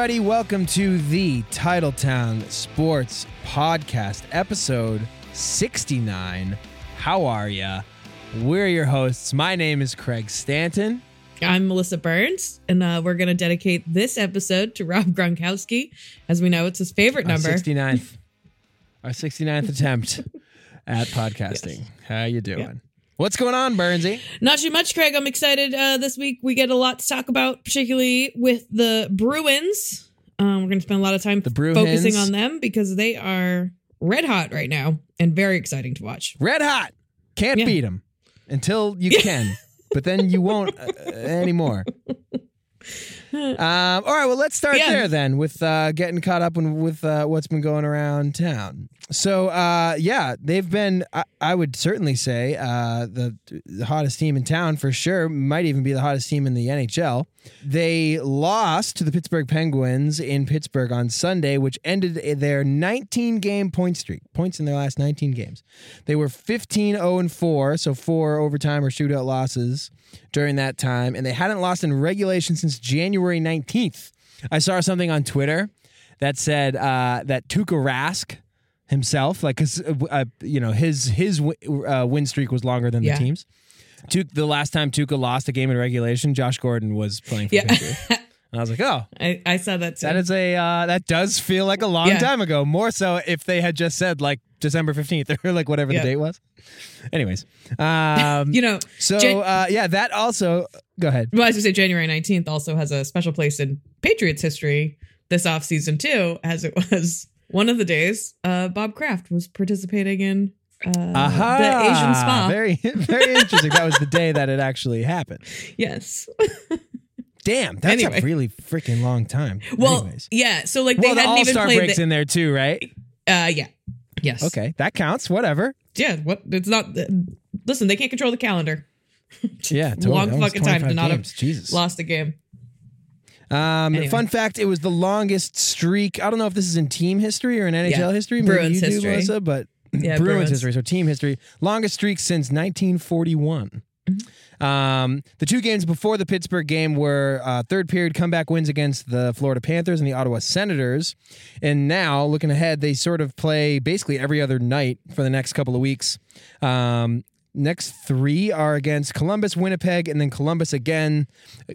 everybody. Welcome to the Titletown Sports Podcast, episode 69. How are ya? We're your hosts. My name is Craig Stanton. I'm Melissa Burns, and uh, we're going to dedicate this episode to Rob Gronkowski. As we know, it's his favorite Our number. 69th, our 69th attempt at podcasting. Yes. How you doing? What's going on, Burnsy? Not too much, Craig. I'm excited. Uh, this week we get a lot to talk about, particularly with the Bruins. Um, we're going to spend a lot of time The Bruins. focusing on them because they are red hot right now and very exciting to watch. Red hot. Can't Yeah. beat them until you can, but then you won't uh, anymore. Um, all right, well, let's start Yeah. there then with uh, getting caught up in, with uh, what's been going around town. So, uh, yeah, they've been, I, I would certainly say, uh, the, the hottest team in town for sure. Might even be the hottest team in the NHL. They lost to the Pittsburgh Penguins in Pittsburgh on Sunday, which ended their 19 game point streak, points in their last 19 games. They were 15 0 and 4, so four overtime or shootout losses during that time, and they hadn't lost in regulation since January 19th. I saw something on Twitter that said uh, that Tuukka Rask himself, like, cause, uh, uh, you know, his his wi- uh, win streak was longer than Yeah. the team's. Tuke, the last time Tuukka lost a game in regulation, Josh Gordon was playing for Yeah. Pittsburgh. And I was like, oh, I, I saw that too. that is a uh, that does feel like a long Yeah. time ago. More so if they had just said like December fifteenth or like whatever Yeah. the date was. Anyways, um, you know, so Jan- uh, yeah, that also. Go ahead. well, I was going to say January 19th also has a special place in Patriots history this off season too, as it was one of the days uh, Bob Kraft was participating in uh, Aha! the Asian spa. Very very interesting. that was the day that it actually happened. yes. Damn, that's Anyway. a really freaking long time. Well, Anyways. yeah. So, like, they the hadn't All even Star played breaks the, in there too, right? Uh, yeah. Yes. Okay, that counts. Whatever. Yeah. What? It's not. Listen, they can't control the calendar. Yeah, totally. Long That fucking time to 25 not have. Jesus. Lost a game. Um, Anyway. Fun fact: It was the longest streak. I don't know if this is in team history or in NHL Yeah. history. Maybe Bruins you do, history. Melissa, but Yeah, Bruins, Bruins. history. So team history, longest streak since 1941. Mm-hmm. Um, the two games before the Pittsburgh game were uh, third period comeback wins against the Florida Panthers and the Ottawa Senators. And now, looking ahead, they sort of play basically every other night for the next couple of weeks. Um, next three are against Columbus, Winnipeg, and then Columbus again.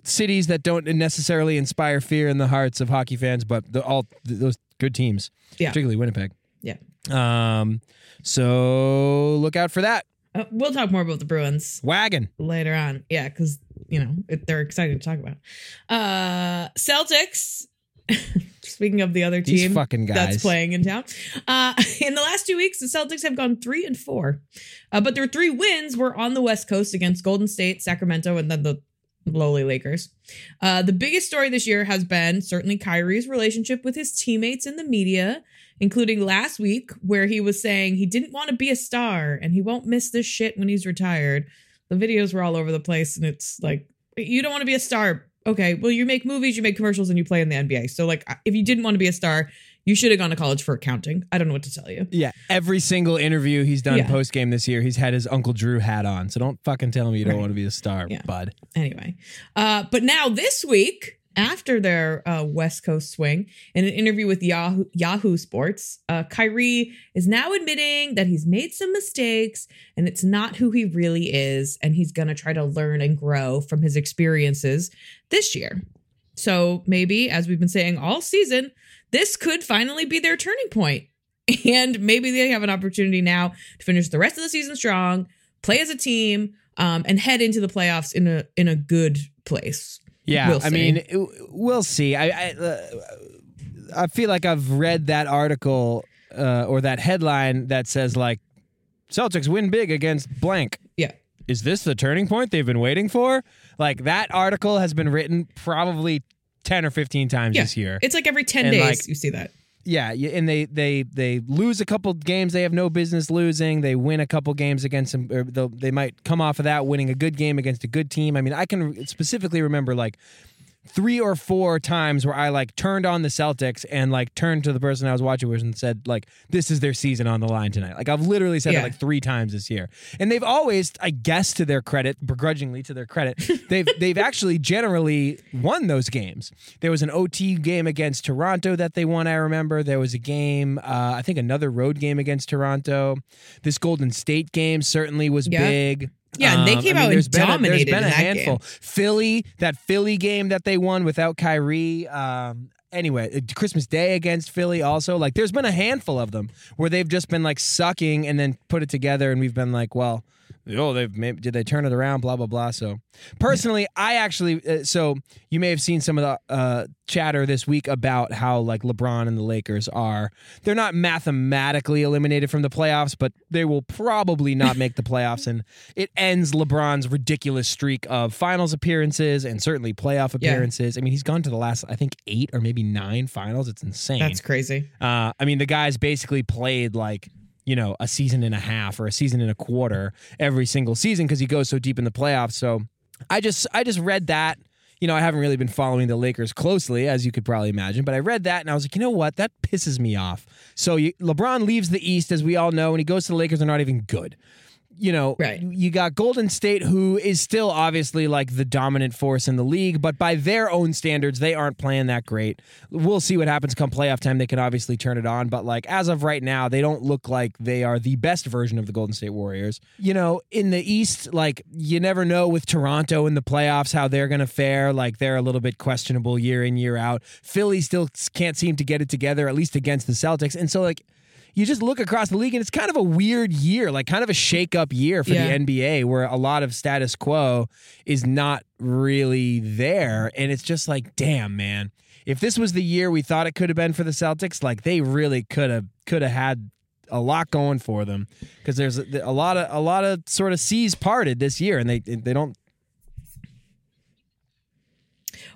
Cities that don't necessarily inspire fear in the hearts of hockey fans, but the, all th- those good teams, Yeah. particularly Winnipeg. Yeah. Um, so look out for that Uh, we'll talk more about the Bruins wagon. later on. Yeah, because you know it, they're exciting to talk about. Uh Celtics. Speaking of the other These team fucking guys. that's playing in town, uh, in the last two weeks, the Celtics have gone three and four, uh, but their three wins were on the West Coast against Golden State, Sacramento, and then the lowly Lakers. Uh, the biggest story this year has been certainly Kyrie's relationship with his teammates in the media, including last week where he was saying he didn't want to be a star and he won't miss this shit when he's retired. The videos were all over the place, and it's like you don't want to be a star. Okay, well you make movies, you make commercials, and you play in the NBA. So like, if you didn't want to be a star, you should have gone to college for accounting. I don't know what to tell you. Yeah, every single interview he's done Yeah. post game this year, he's had his Uncle Drew hat on. So don't fucking tell me you don't Right. want to be a star, Yeah. bud. Anyway, uh, but now this week, after their uh, West Coast swing, in an interview with Yahoo, Yahoo Sports, uh, Kyrie is now admitting that he's made some mistakes and it's not who he really is, and he's gonna try to learn and grow from his experiences this year. So maybe, as we've been saying all season, this could finally be their turning point. And maybe they have an opportunity now to finish the rest of the season strong, play as a team, um, and head into the playoffs in a in a good place. Yeah, We'll I mean, we'll see. I I, uh, I feel like I've read that article uh, or that headline that says like Celtics win big against blank. Yeah. Is this the turning point they've been waiting for? Like that article has been written probably 10 or 15 times Yeah. this year. It's like every 10 And, days like, you see that. Yeah, and they they they lose a couple games they have no business losing. They win a couple games against them. Or they might come off of that winning a good game against a good team. I mean, I can specifically remember like three or four times where I like turned on the Celtics and like turned to the person I was watching with and said like, "This is their season on the line tonight." Like I've literally said Yeah. it like three times this year, and they've always, I guess, to their credit, begrudgingly to their credit, they've they've actually generally won those games. There was an OT game against Toronto that they won. I remember there was a game, uh, I think another road game against Toronto. This Golden State game certainly was Yeah. big. Yeah, and they Um, came I mean, out there's and been a- there's been a that handful. game. Philly, that Philly game that they won without Kyrie. Um, anyway, uh, Christmas Day against Philly also. Like, there's been a handful of them where they've just been like sucking and then put it together, and we've been like, well. Oh, they've maybe did they turn it around? Blah blah blah. So, personally, I actually uh, so you may have seen some of the uh, chatter this week about how like LeBron and the Lakers are. They're not mathematically eliminated from the playoffs, but they will probably not make the playoffs, and it ends LeBron's ridiculous streak of finals appearances and certainly playoff Yeah. appearances. I mean, he's gone to the last I think eight or maybe nine finals. It's insane. That's crazy. Uh, I mean, the guy's basically played like you know a season and a half or a season and a quarter every single season because he goes so deep in the playoffs. So I just I just read that. You know, I haven't really been following the Lakers closely, as you could probably imagine, but I read that and I was like, you know what? That pisses me off. So you, LeBron leaves the East, as we all know, and he goes to the Lakers. They're not even good you know, Right. you got Golden State, who is still obviously like the dominant force in the league, but by their own standards, they aren't playing that great. We'll see what happens come playoff time. They can obviously turn it on, but like as of right now, they don't look like they are the best version of the Golden State Warriors. You know, in the East, like you never know with Toronto in the playoffs how they're going to fare. Like they're a little bit questionable year in, year out. Philly still can't seem to get it together, at least against the Celtics. And so, like, you just look across the league and it's kind of a weird year, like kind of a shake up year for Yeah. the NBA where a lot of status quo is not really there. And it's just like, damn, man. If this was the year we thought it could have been for the Celtics, like they really could have could have had a lot going for them because there's a, a lot of a lot of sort of seas parted this year and they they don't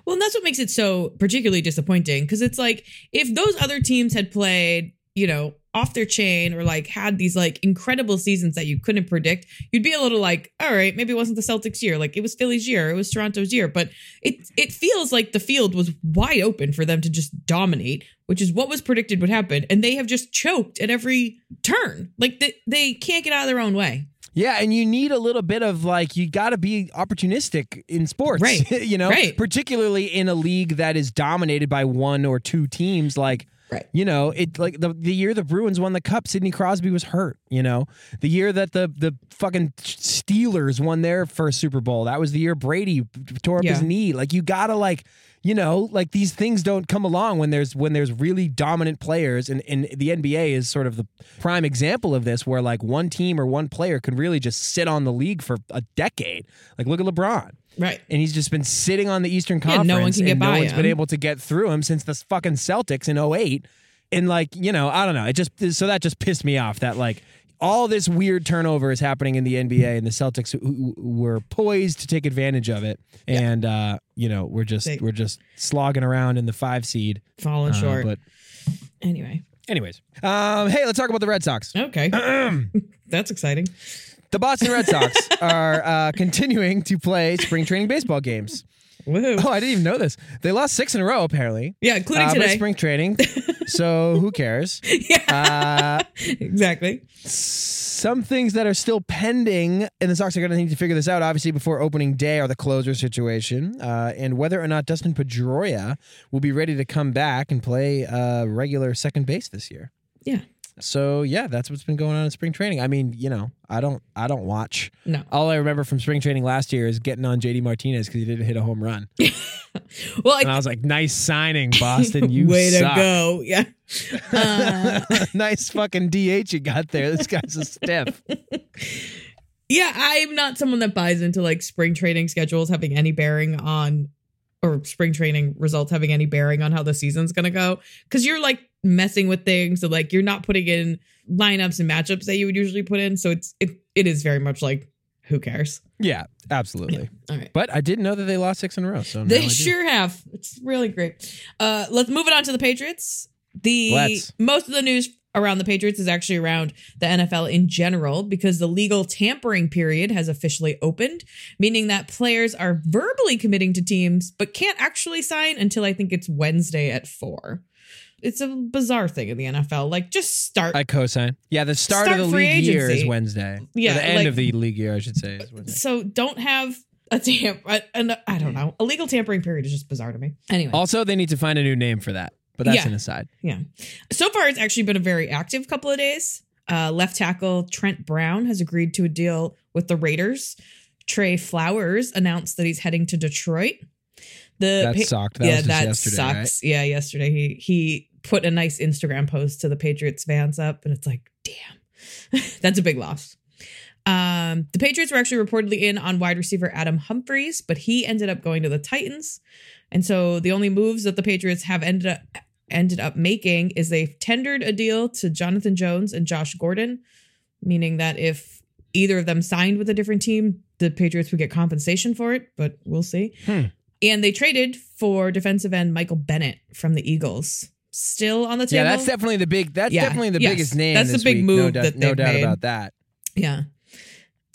Well, and that's what makes it so particularly disappointing because it's like if those other teams had played, you know, off their chain or like had these like incredible seasons that you couldn't predict, you'd be a little like, all right, maybe it wasn't the Celtics year, like it was Philly's year, it was Toronto's year, but it it feels like the field was wide open for them to just dominate, which is what was predicted would happen, and they have just choked at every turn. Like they they can't get out of their own way. Yeah, and you need a little bit of like you got to be opportunistic in sports, Right. you know, Right. particularly in a league that is dominated by one or two teams. Like, Right. you know, it like the the year the Bruins won the cup, Sidney Crosby was hurt. You know, the year that the the fucking Steelers won their first Super Bowl, that was the year Brady tore up his knee. Like, you gotta like. You know, like these things don't come along when there's when there's really dominant players, and, and the NBA is sort of the prime example of this, where like one team or one player can really just sit on the league for a decade. Like look at LeBron, Right. and he's just been sitting on the Eastern Yeah, Conference. no one can get by no one's been able to get through him since the fucking Celtics in 08. And like you know, I don't know. It just so that just pissed me off that like all this weird turnover is happening in the NBA, and the Celtics were poised to take advantage of it, and uh, you know we're just They- we're just slogging around in the five seed. Falling Uh, short. but anyway. anyways, um, hey, let's talk about the Red Sox. Okay. That's exciting. The Boston Red Sox are uh, continuing to play spring training baseball games. Woohoo. Oh, I didn't even know this. They lost six in a row, apparently. Yeah, including Uh, today. spring training, so who cares? yeah, Uh, exactly. some things that are still pending, and the Sox are going to need to figure this out, obviously, before opening day, are the closer situation uh, and whether or not Dustin Pedroia will be ready to come back and play uh, regular second base this year. Yeah. So yeah, that's what's been going on in spring training. I mean, you know, I don't, I don't watch. No. All I remember from spring training last year is getting on JD Martinez because he didn't hit a home run, Well, and I I, was like, "Nice signing, Boston. You way suck. to go. Yeah. Uh, nice fucking DH you got there. This guy's a stiff." yeah, I'm not someone that buys into like spring training schedules having any bearing on or spring training results having any bearing on how the season's going to go cuz you're like messing with things and like you're not putting in lineups and matchups that you would usually put in so it's it, it is very much like who cares. Yeah, absolutely. All right. But I didn't know that they lost six in a row. So They sure have. It's really great. Uh, let's move it on to the Patriots. The Let's. most of the news around the Patriots is actually around the NFL in general because the legal tampering period has officially opened, meaning that players are verbally committing to teams but can't actually sign until I think it's Wednesday at 4. It's a bizarre thing in the NFL. Like just start I co-sign. Yeah, the start, Start of the league year is. Wednesday. Yeah, Or the end like- of the league year, I should say. Is Wednesday. so don't have a tamp an, I don't know. A legal tampering period is just bizarre to me. Anyway. Also, they need to find a new name for that. But that's Yeah. an aside. Yeah. So far, it's actually been a very active couple of days. Uh, left tackle Trent Brown has agreed to a deal with the Raiders. Trey Flowers announced that he's heading to Detroit. The That Pa- sucked. That yeah, that sucks. Yeah, yesterday he he put a nice Instagram post to the Patriots fans up, and it's like, damn, that's a big loss. Um, the Patriots were actually reportedly in on wide receiver Adam Humphries, but he ended up going to the Titans, and so the only moves that the Patriots have ended up ended up making is they've tendered a deal to Jonathan Jones and Josh Gordon, meaning that if either of them signed with a different team, the Patriots would get compensation for it, but we'll see. Hmm. And they traded for defensive end Michael Bennett from the Eagles. Still on the table. Yeah, that's definitely the big. That's Yeah. definitely the Yes. biggest name. That's the big week. move No, that no they've doubt made. about that. Yeah.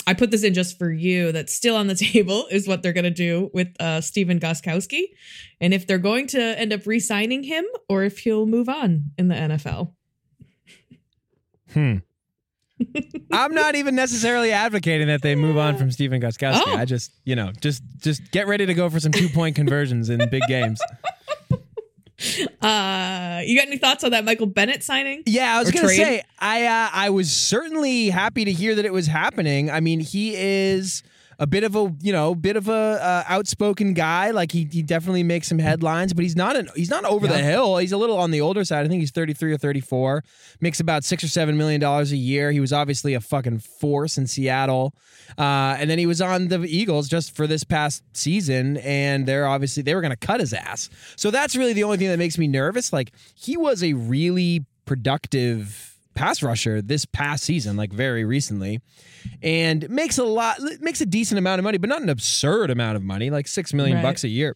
I put this in just for you. That's still on the table is what they're going to do with uh, Stephen Gostkowski. And if they're going to end up re signing him or if he'll move on in the NFL. Hmm. I'm not even necessarily advocating that they move on from Stephen Gostkowski. Oh. I just, you know, just just get ready to go for some two point conversions in big games. Uh, you got any thoughts on that Michael Bennett signing? Yeah, I was gonna trade? say I uh, I was certainly happy to hear that it was happening. I mean, he is a bit of a you know bit of a uh, outspoken guy. Like he, he definitely makes some headlines, but he's not an he's not over the hill. He's a little on the older side. I think he's thirty three or thirty four. Makes about six or seven million dollars a year. He was obviously a fucking force in Seattle, uh, and then he was on the Eagles just for this past season, and they're obviously they were going to cut his ass. So that's really the only thing that makes me nervous. Like he was a really productive pass rusher this past season, like very recently, and makes a lot, makes a decent amount of money, but not an absurd amount of money, like six million Right. bucks a year.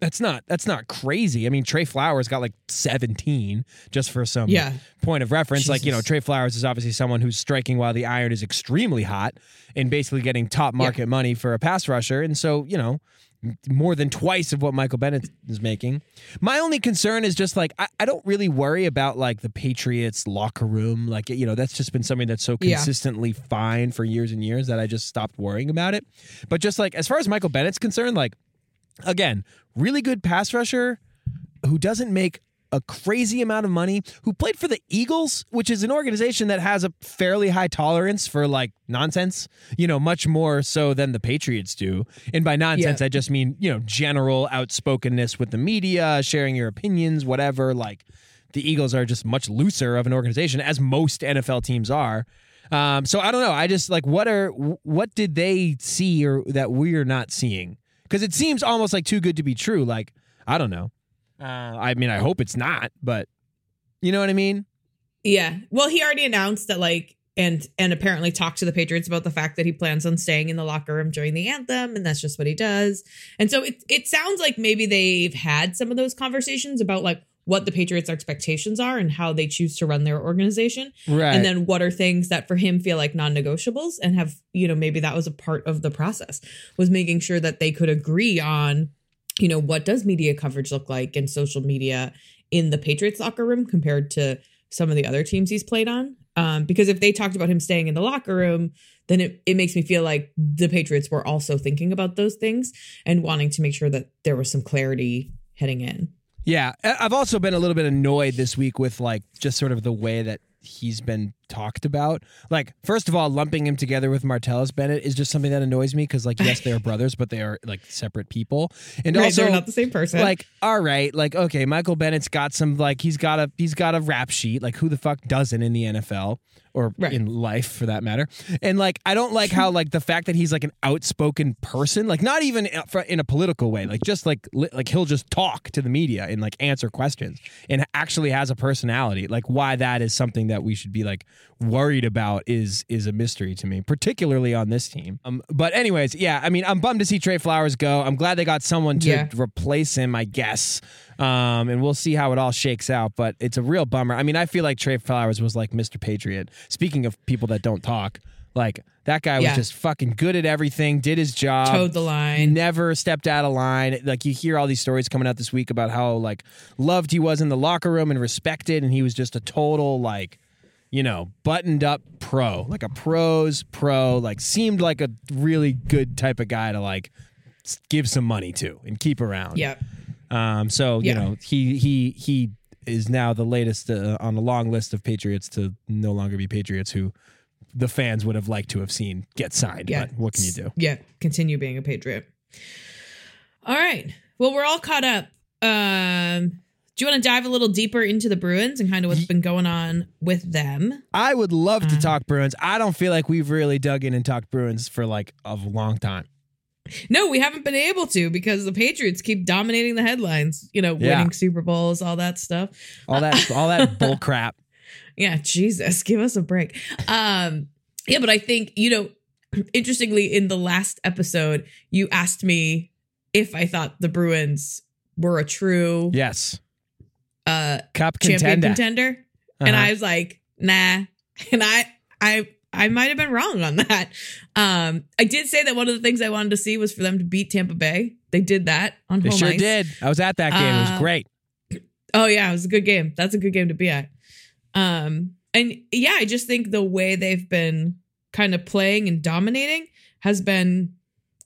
That's not that's not crazy. I mean, Trey Flowers got like seventeen just for some Yeah. point of reference. Like you know, Trey Flowers is obviously someone who's striking while the iron is extremely hot, and basically getting top market money for a pass rusher. And so you know, more than twice of what Michael Bennett is making. My only concern is just like I, I don't really worry about like the Patriots locker room. Like you know, that's just been something that's so Yeah. consistently fine for years and years that I just stopped worrying about it. But just like as far as Michael Bennett's concerned, like again, really good pass rusher who doesn't make a crazy amount of money, who played for the Eagles, which is an organization that has a fairly high tolerance for like nonsense, you know, much more so than the Patriots do. And by nonsense, Yeah. I just mean, you know, general outspokenness with the media, sharing your opinions, whatever. Like the Eagles are just much looser of an organization, as most NFL teams are. Um, so I don't know. I just like what are what did they see or that we're not seeing? Because it seems almost like too good to be true. Like I don't know. Uh, I mean, I hope it's not, but you know what I mean. Yeah. Well, he already announced that like and and apparently talked to the Patriots about the fact that he plans on staying in the locker room during the anthem and that's just what he does. And so it it sounds like maybe they've had some of those conversations about like what the Patriots expectations are and how they choose to run their organization Right. and then what are things that for him feel like non-negotiables and have you know maybe that was a part of the process was making sure that they could agree on you know what does media coverage look like and social media in the patriots locker room compared to some of the other teams he's played on? Um, because if they talked about him staying in the locker room then it, it makes me feel like the patriots were also thinking about those things and wanting to make sure that there was some clarity heading in. Yeah, I've also been a little bit annoyed this week with like just sort of the way that he's been talked about. Like, first of all, lumping him together with Martellus Bennett is just something that annoys me because, like, yes, they are brothers, but they are like separate people, and right also they're not the same person. like all right like okay michael bennett's got some like he's got a he's got a rap sheet. Like who the fuck doesn't in the nfl or Right. in life for that matter? And like i don't like how like the fact that he's like an outspoken person like not even in- in a political way like just like li- like he'll just talk to the media and like answer questions and actually has a personality. Like why that is something that we should be like worried about is is a mystery to me, particularly on this team. Um, but anyways, yeah, I mean, I'm bummed to see Trey Flowers go. I'm glad they got someone to Yeah. replace him, I guess. Um, and we'll see how it all shakes out. But it's a real bummer. I mean, I feel like Trey Flowers was like Mr. Patriot. Speaking of people that don't talk, like that guy was just fucking good at everything, did his job Toed the line. never stepped out of line. Like you hear all these stories coming out this week about how like loved he was in the locker room and respected, and he was just a total like, you know, buttoned up pro, like a pros pro. Like seemed like a really good type of guy to like give some money to and keep around. Yeah. Um. So you know he he he is now the latest uh, on a long list of Patriots to no longer be Patriots who. The fans would have liked to have seen get signed, Yeah. but what can you do? Yeah. Continue being a patriot. All right. Well, we're all caught up. Um, do you want to dive a little deeper into the Bruins and kind of what's been going on with them? I would love to Uh. talk Bruins. I don't feel like we've really dug in and talked Bruins for like a long time. No, we haven't been able to because the Patriots keep dominating the headlines. You know, Yeah. winning Super Bowls, all that stuff. All that, all that bull crap. Yeah, Jesus, give us a break. Um, yeah, but I think, you know, interestingly, in the last episode, you asked me if I thought the Bruins were a true Yes, uh cup champion contender. contender. And Uh-huh. I was like, nah. And I I I might have been wrong on that. Um, I did say that one of the things I wanted to see was for them to beat Tampa Bay. They did that on they home sure ice. did. I was at that game. it was Uh, great. Oh yeah, it was a good game. That's a good game to be at. Um, and yeah, I just think the way they've been kind of playing and dominating has been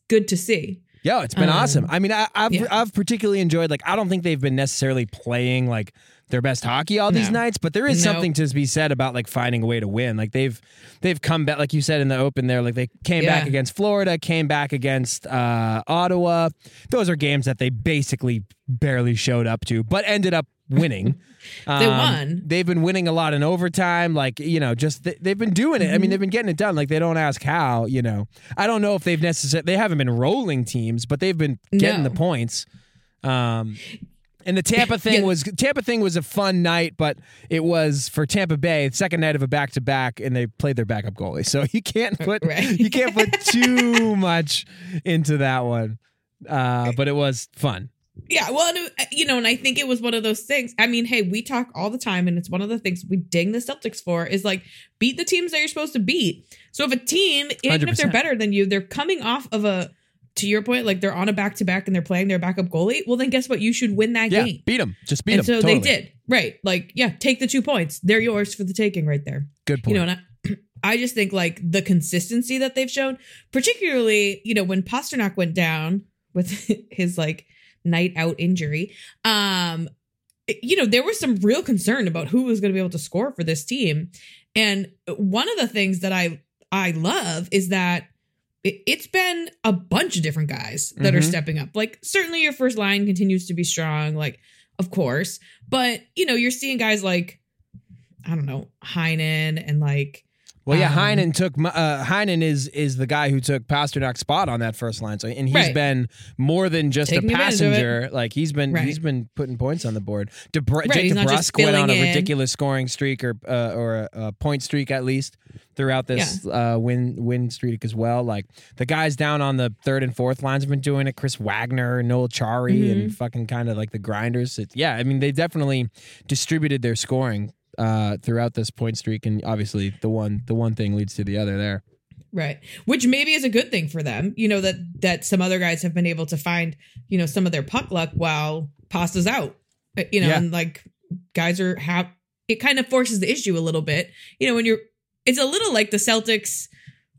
good to see. Yo, it's been um, awesome. I mean, I, I've yeah. I've particularly enjoyed. Like, I don't think they've been necessarily playing like their best hockey all these No. nights, but there is No. something to be said about like finding a way to win. Like they've they've come back, like you said in the open there. Like they came back against Florida, came back against uh, Ottawa. Those are games that they basically barely showed up to, but ended up winning. They Um, won. They've been winning a lot in overtime. Like you know, just they, they've been doing it. I Mm-hmm. mean, they've been getting it done. Like they don't ask how. You know, I don't know if they've necessarily they haven't been rolling teams, but they've been getting No. the points. Um, and the Tampa thing Yeah. was Tampa thing was a fun night, but it was for Tampa Bay second night of a back to back, and they played their backup goalie. So you can't put Right. you can't put too much into that one. Uh, but it was fun. Yeah, well, uh, you know, and I think it was one of those things. I mean, hey, we talk all the time, and it's one of the things we ding the Celtics for is like beat the teams that you're supposed to beat. So if a team, even if they're better than you, they're coming off of a, to your point, like they're on a back to back and they're playing their backup goalie. Well, then guess what? You should win that Yeah, game. beat them. Just beat and them. so they did. Right. Like, yeah, take the two points. They're yours for the taking right there. Good point. You know, and I, I just think like the consistency that they've shown, particularly, you know, when Pastrnak went down with his like night out injury, um, you know, there was some real concern about who was going to be able to score for this team. And one of the things that I I love is that it, it's been a bunch of different guys that are Mhm. stepping up. Like certainly your first line continues to be strong, like of course, but you know, you're seeing guys like I don't know, Heinen and like Well, yeah, Um, Heinen took uh, Heinen is is the guy who took Pastrnak's spot on that first line. So, and he's Right. been more than just Taking a advantage of it. passenger. Like he's been Right. he's been putting points on the board. Debr- Right, Jake DeBrusk went on a filling in. ridiculous scoring streak or uh, or a, a point streak at least throughout this uh, win win streak as well. Like the guys down on the third and fourth lines have been doing it. Chris Wagner, Noel Acciari, Mm-hmm. and fucking kind of like the grinders. It's, yeah, I mean they definitely distributed their scoring uh, throughout this point streak, and obviously the one the one thing leads to the other there. Right. Which maybe is a good thing for them. You know, that that some other guys have been able to find, you know, some of their puck luck while Pasta's out. Uh, You know, Yeah. and like guys are have it kind of forces the issue a little bit. You know, when you're it's a little like the Celtics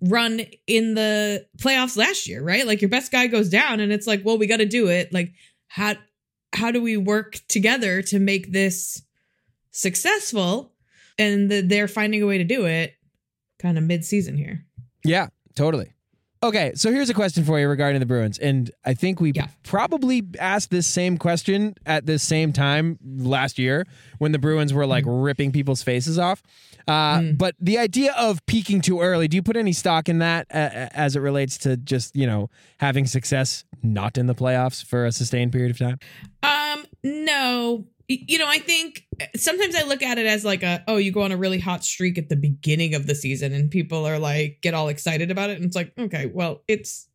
run in the playoffs last year, right? Like your best guy goes down and it's like, well, we got to do it. Like how how do we work together to make this successful? And the, they're finding a way to do it kind of mid-season here. Yeah, totally. Okay, so here's a question for you regarding the Bruins, and I think we Yeah. probably asked this same question at this same time last year when the Bruins were like ripping people's faces off. Uh, Mm. But the idea of peaking too early, do you put any stock in that uh, as it relates to just you know having success not in the playoffs for a sustained period of time? Um, no. You know, I think sometimes I look at it as like a, oh, you go on a really hot streak at the beginning of the season and people are like, get all excited about it. And it's like, okay, well, it's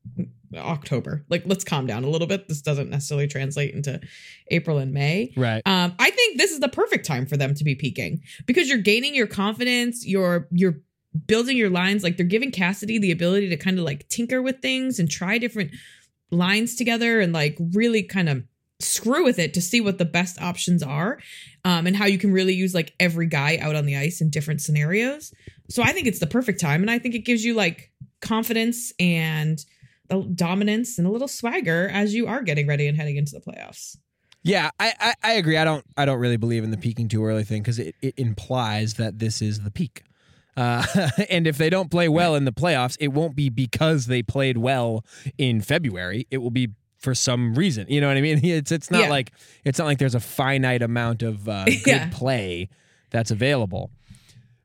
October. Like, let's calm down a little bit. This doesn't necessarily translate into April and May. Right. Um, I think this is the perfect time for them to be peaking because you're gaining your confidence. You're, you're, building your lines like they're giving Cassidy the ability to kind of like tinker with things and try different lines together and like really kind of screw with it to see what the best options are um, and how you can really use like every guy out on the ice in different scenarios. So I think it's the perfect time. And I think it gives you like confidence and the dominance and a little swagger as you are getting ready and heading into the playoffs. Yeah, I, I, I agree. I don't I don't really believe in the peaking too early thing because it, it implies that this is the peak. Uh, and if they don't play well in the playoffs, it won't be because they played well in February. It will be for some reason. You know what I mean? It's it's not yeah. like it's not like there's a finite amount of uh, good yeah. play that's available.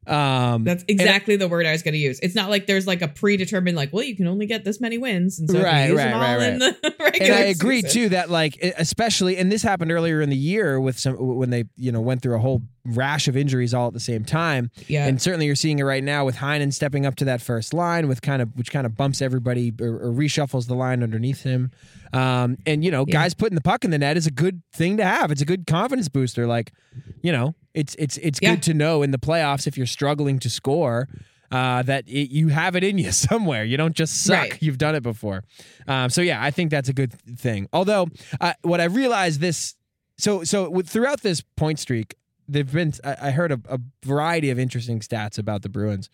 Um, That's exactly the word I was going to use. It's not like there's like a predetermined like, well, you can only get this many wins, and so right, right, right, right. and I agree season. too that like especially, and this happened earlier in the year with some when they you know went through a whole rash of injuries all at the same time. Yeah, and certainly you're seeing it right now with Heinen stepping up to that first line with kind of which kind of bumps everybody or, or reshuffles the line underneath him. Um, and you know, yeah. guys putting the puck in the net is a good thing to have. It's a good confidence booster. Like, you know, it's it's it's yeah. good to know in the playoffs if you're struggling to score uh, that it, you have it in you somewhere. You don't just suck. Right. You've done it before. Um, so yeah, I think that's a good thing. Although uh, what I realized this, so so with, throughout this point streak, there've been I, I heard a, a variety of interesting stats about the Bruins.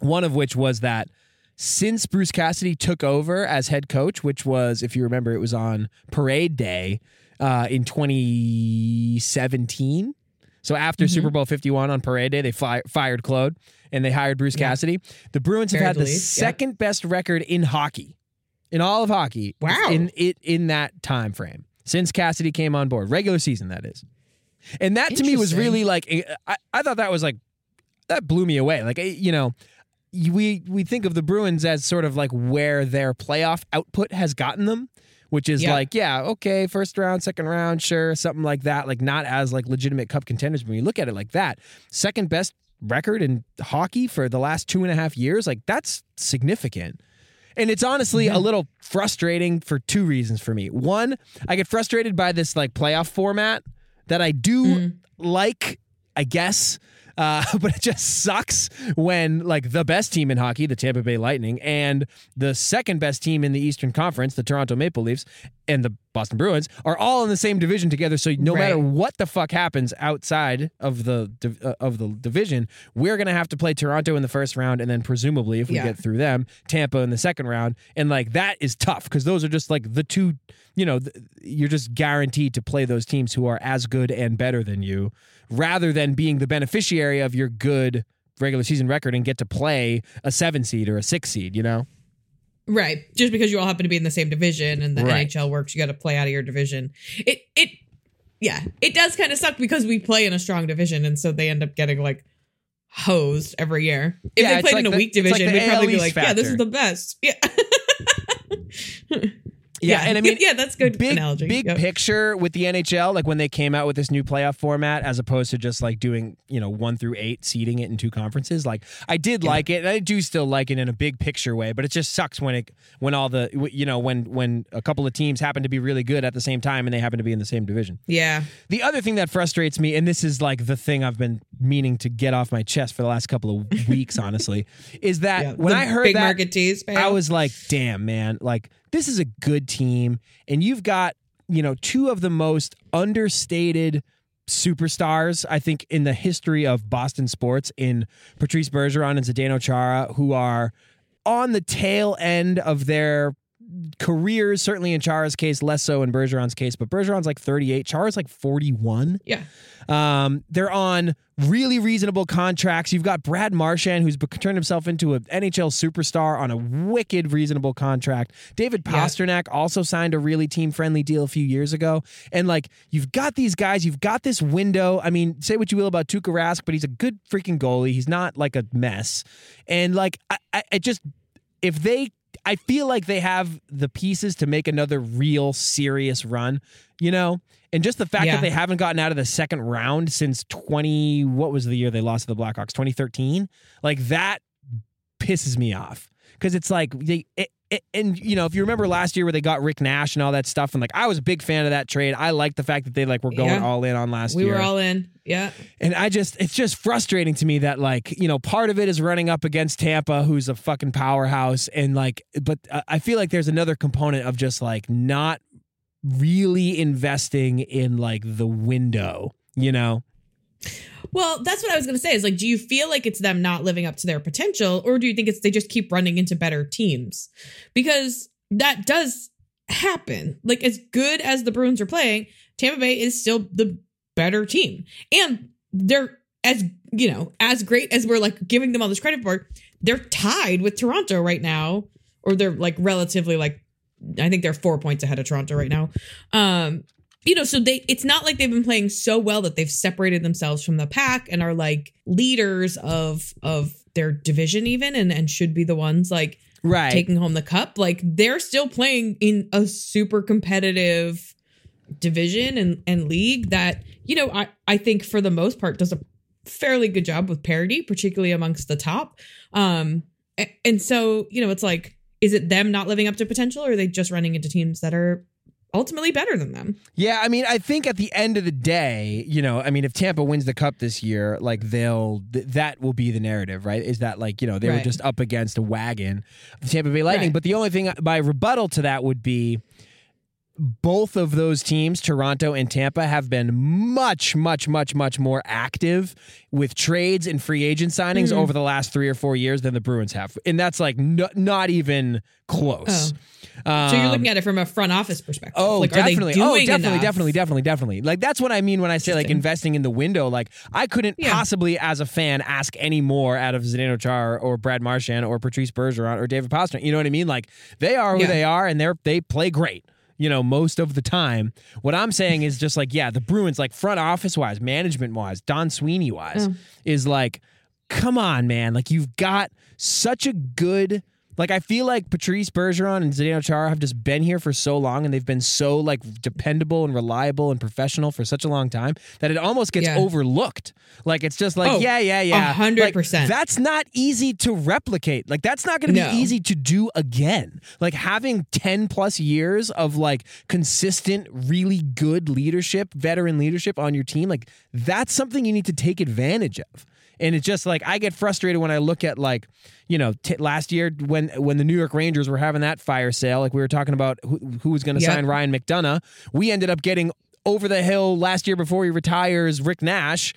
One of which was that since Bruce Cassidy took over as head coach, which was, if you remember, it was on parade day uh, in 2017. So after mm-hmm. Super Bowl 51 on parade day, they fi- fired Claude and they hired Bruce yeah. Cassidy. The Bruins have had the second yeah. best record in hockey, in all of hockey. Wow. In it in that time frame since Cassidy came on board, regular season that is. And that to me was really like eh, I, I thought that was like that blew me away. Like eh, you know, we we think of the Bruins as sort of like where their playoff output has gotten them which is yeah. like, yeah, okay, first round, second round, sure, something like that. Like not as like legitimate cup contenders. When you look at it like that, second best record in hockey for the last two and a half years, like that's significant. And it's honestly mm-hmm. a little frustrating for two reasons for me. One, I get frustrated by this like playoff format that I do mm. like, I guess. Uh, but it just sucks when like the best team in hockey, the Tampa Bay Lightning, and the second best team in the Eastern Conference, the Toronto Maple Leafs, and the Boston Bruins are all in the same division together. So no right. matter what the fuck happens outside of the uh, of the division, we're gonna have to play Toronto in the first round, and then presumably, if we yeah. get through them, Tampa in the second round, and like that is tough because those are just like the two. You know, th- you're just guaranteed to play those teams who are as good and better than you rather than being the beneficiary of your good regular season record and get to play a seven seed or a six seed, you know? Right. Just because you all happen to be in the same division and the right. NHL works, you got to play out of your division. It, it, yeah, it does kind of suck because we play in a strong division. And so they end up getting like hosed every year. If yeah, they played like in a the, weak division, like we'd probably be like, factor. yeah, this is the best. Yeah. Yeah, and I mean, yeah, that's good big, analogy. Big yep. picture with the NHL, like when they came out with this new playoff format, as opposed to just like doing you know one through eight, seeding it in two conferences. Like I did yeah. like it, and I do still like it in a big picture way. But it just sucks when it when all the you know when when a couple of teams happen to be really good at the same time and they happen to be in the same division. Yeah. The other thing that frustrates me, and this is like the thing I've been meaning to get off my chest for the last couple of weeks, honestly, is that yeah, when I heard big that, tease, I was like, damn man, like this is a good team, and you've got you know two of the most understated superstars I think in the history of Boston sports in Patrice Bergeron and Zdeno Chara, who are on the tail end of their careers, certainly in Chara's case, less so in Bergeron's case, but Bergeron's like 38, Chara's like 41. Yeah. Um, they're on really reasonable contracts. You've got Brad Marchand, who's turned himself into an NHL superstar on a wicked reasonable contract. David Pastrnak yeah. also signed a really team friendly deal a few years ago. And like, you've got these guys, you've got this window. I mean, say what you will about Tuukka Rask, but he's a good freaking goalie. He's not like a mess. And like, I, I, I just, if they I feel like they have the pieces to make another real serious run, you know? And just the fact Yeah. that they haven't gotten out of the second round since 20 what was the year they lost to the Blackhawks? 2013? Like that pisses me off cuz it's like they it, and you know, if you remember last year where they got Rick Nash and all that stuff and like I was a big fan of that trade. I like the fact that they like were going Yeah. all in on last we year. We were all in. Yeah. And I just, it's just frustrating to me that, like, you know, part of it is running up against Tampa, who's a fucking powerhouse. And, like, but uh, I feel like there's another component of just, like, not really investing in, like, the window, you know? Well, that's what I was going to say. Is like, do you feel like it's them not living up to their potential, or do you think it's they just keep running into better teams? Because that does happen. Like, as good as the Bruins are playing, Tampa Bay is still the better team, and they're as you know as great as we're like giving them all this credit for. They're tied with Toronto right now, or they're like relatively like I think they're four points ahead of Toronto right now. Um, you know, so they it's not like they've been playing so well that they've separated themselves from the pack and are like leaders of of their division even and and should be the ones like Right. taking home the cup. Like they're still playing in a super competitive division and and league that, you know, I I think for the most part does a fairly good job with parity, particularly amongst the top. Um and so, you know, it's like is it them not living up to potential or are they just running into teams that are ultimately better than them? Yeah, I mean, I think at the end of the day, you know, I mean, if Tampa wins the cup this year, like they'll th- that will be the narrative, right? Is that like you know they were just up against a wagon, the Tampa Bay Lightning. Right. But the only thing my rebuttal to that would be both of those teams, Toronto and Tampa, have been much, much, much, much more active with trades and free agent signings Mhm. over the last three or four years than the Bruins have, and that's like no, not even close. So you're Um, looking at it from a front office perspective. Oh, like, definitely. Are they oh, definitely, enough? definitely, definitely, definitely. Like that's what I mean when I say like investing in the window. Like I couldn't Yeah. possibly, as a fan, ask any more out of Zdeno Char or Brad Marchand or Patrice Bergeron or David Pastrnak. You know what I mean? Like they are who Yeah. they are, and they're they play great. You know, most of the time. What I'm saying is just like, yeah, the Bruins, like front office wise, management wise, Don Sweeney wise, Mm. is like, come on, man. Like you've got such a good. Like I feel like Patrice Bergeron and Zdeno Chara have just been here for so long, and they've been so like dependable and reliable and professional for such a long time that it almost gets Yeah. overlooked. Like it's just like Oh, yeah, yeah, yeah, a hundred Like, percent. That's not easy to replicate. Like that's not going to No. be easy to do again. Like having ten plus years of like consistent, really good leadership, veteran leadership on your team, like that's something you need to take advantage of. And it's just like I get frustrated when I look at like, you know, t- last year when when the New York Rangers were having that fire sale, like we were talking about who, who was going to Yep. sign Ryan McDonagh, we ended up getting over the hill last year before he retires Rick Nash.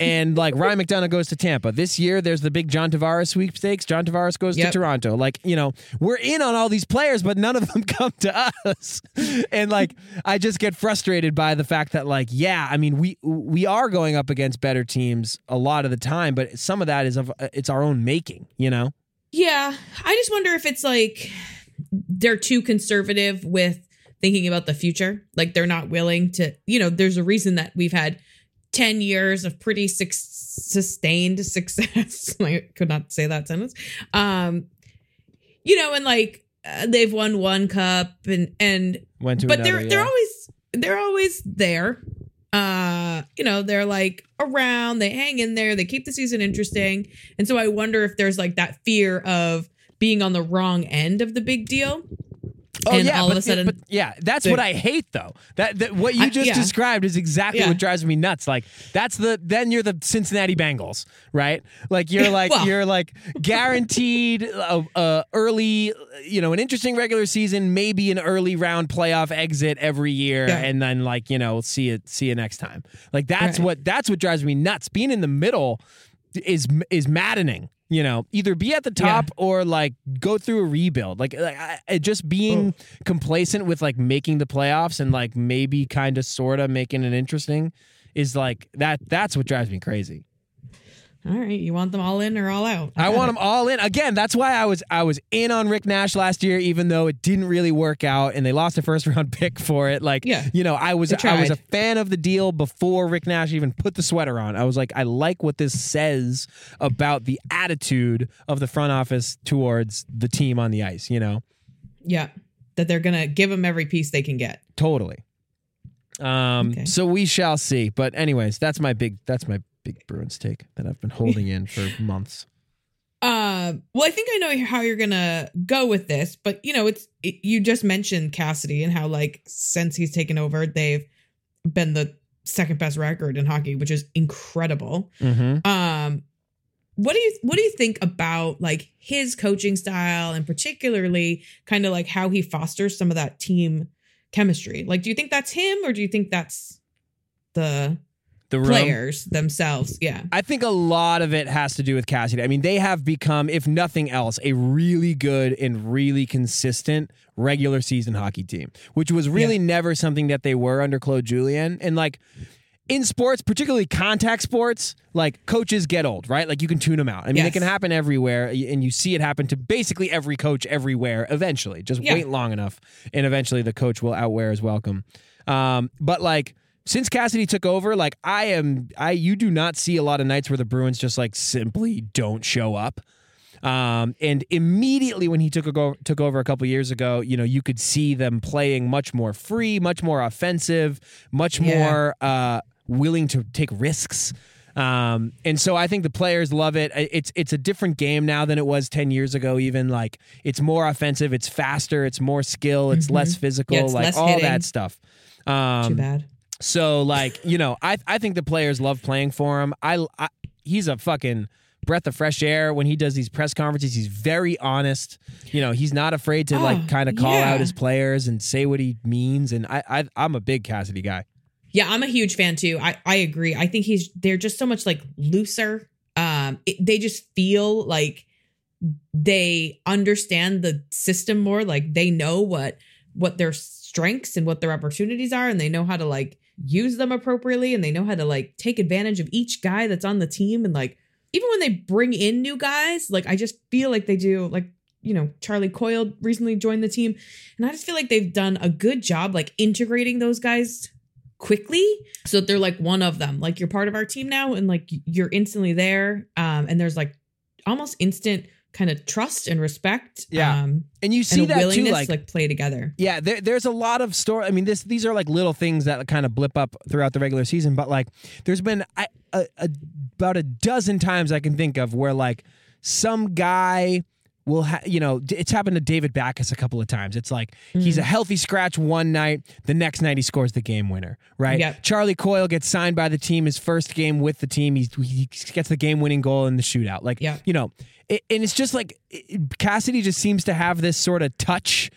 And like Ryan McDonagh goes to Tampa. This year there's the big John Tavares sweepstakes. John Tavares goes Yep. to Toronto. Like, you know, we're in on all these players, but none of them come to us. and like I just get frustrated by the fact that like, yeah, I mean, we we are going up against better teams a lot of the time, but some of that is of uh, it's our own making, you know? Yeah, I just wonder if it's like they're too conservative with thinking about the future. Like they're not willing to, you know, there's a reason that we've had 10 years of pretty suc sustained success. I could not say that sentence. Um, you know, and like uh, they've won one cup and and Went to but another, they're they're always they're always there. Uh, you know, they're like around, they hang in there, they keep the season interesting. And so I wonder if there's like that fear of being on the wrong end of the big deal. Oh and yeah, all but, of a sudden yeah, that's what I hate though. That, that what you I- just yeah. described is exactly Yeah. what drives me nuts. Like that's the then you're the Cincinnati Bengals, right? Like you're like Well- you're like guaranteed a, a early, you know, an interesting regular season, maybe an early round playoff exit every year, Yeah. and then like you know see it see you next time. Like that's Right. what that's what drives me nuts. Being in the middle is is maddening. You know, either be at the top or like go through a rebuild. Like, like I, just being oh. complacent with like making the playoffs and like maybe kind of sort of making it interesting is like that. That's what drives me crazy. All right, you want them all in or all out? I want them all in. Again, that's why I was I was in on Rick Nash last year, even though it didn't really work out and they lost a first round pick for it. Like, Yeah. you know, I was I was a fan of the deal before Rick Nash even put the sweater on. I was like, I like what this says about the attitude of the front office towards the team on the ice. You know, Yeah, that they're gonna give them every piece they can get. totally. Um, Okay. so we shall see. But anyways, that's my big that's my big Bruins take that I've been holding in for months. Uh, well, I think I know how you're gonna go with this, but you know, it's it, you just mentioned Cassidy and how like since he's taken over, they've been the second best record in hockey, which is incredible. Mm-hmm. Um, what do you what do you think about like his coaching style and particularly kind of like how he fosters some of that team chemistry? Like, do you think that's him or do you think that's the The room. players themselves? Yeah. I think a lot of it has to do with Cassidy. I mean, they have become, if nothing else, a really good and really consistent regular season hockey team, which was really never something that they were under Claude Julien. And like in sports, particularly contact sports, like coaches get old, right? Like you can tune them out. I mean, it can happen everywhere, and you see it happen to basically every coach everywhere eventually. Just Yeah. wait long enough, and eventually the coach will outwear his welcome. Um, but like since Cassidy took over, like I am, I you do not see a lot of nights where the Bruins just like simply don't show up. Um, and immediately when he took a go, took over a couple years ago, you know, you could see them playing much more free, much more offensive, much Yeah. more uh, willing to take risks. Um, and so I think the players love it. It's it's a different game now than it was ten years ago. Even like it's more offensive, it's faster, it's more skill, it's Mhm. less physical, Yeah, it's like less all hitting. that stuff. Too Um, bad. So like you know, I I think the players love playing for him. I, I he's a fucking breath of fresh air when he does these press conferences. He's very honest. You know, he's not afraid to Oh, like kind of call yeah. out his players and say what he means. And I, I I'm a big Cassidy guy. Yeah, I'm a huge fan too. I I agree. I think he's they're just so much like looser. Um, it, they just feel like they understand the system more. Like they know what what their strengths and what their opportunities are, and they know how to like use them appropriately, and they know how to like take advantage of each guy that's on the team. And like even when they bring in new guys, like I just feel like they do. Like you know, Charlie Coyle recently joined the team, and I just feel like they've done a good job like integrating those guys quickly so that they're like one of them like you're part of our team now and like you're instantly there um and there's like almost instant kind of trust and respect Yeah. um And you see and that too, like to like play together Yeah, there, there's a lot of story. I mean, this these are like little things that kind of blip up throughout the regular season, but like there's been I, a, a, about a dozen times I can think of where like some guy will ha- you know it's happened to David Backes a couple of times. It's like he's a mm-hmm. healthy scratch one night, the next night he scores the game winner, right? Yep. Charlie Coyle gets signed by the team his first game with the team. He, he gets the game winning goal in the shootout. Like Yeah. you know, it, and it's just like it- Cassidy just seems to have this sort of touch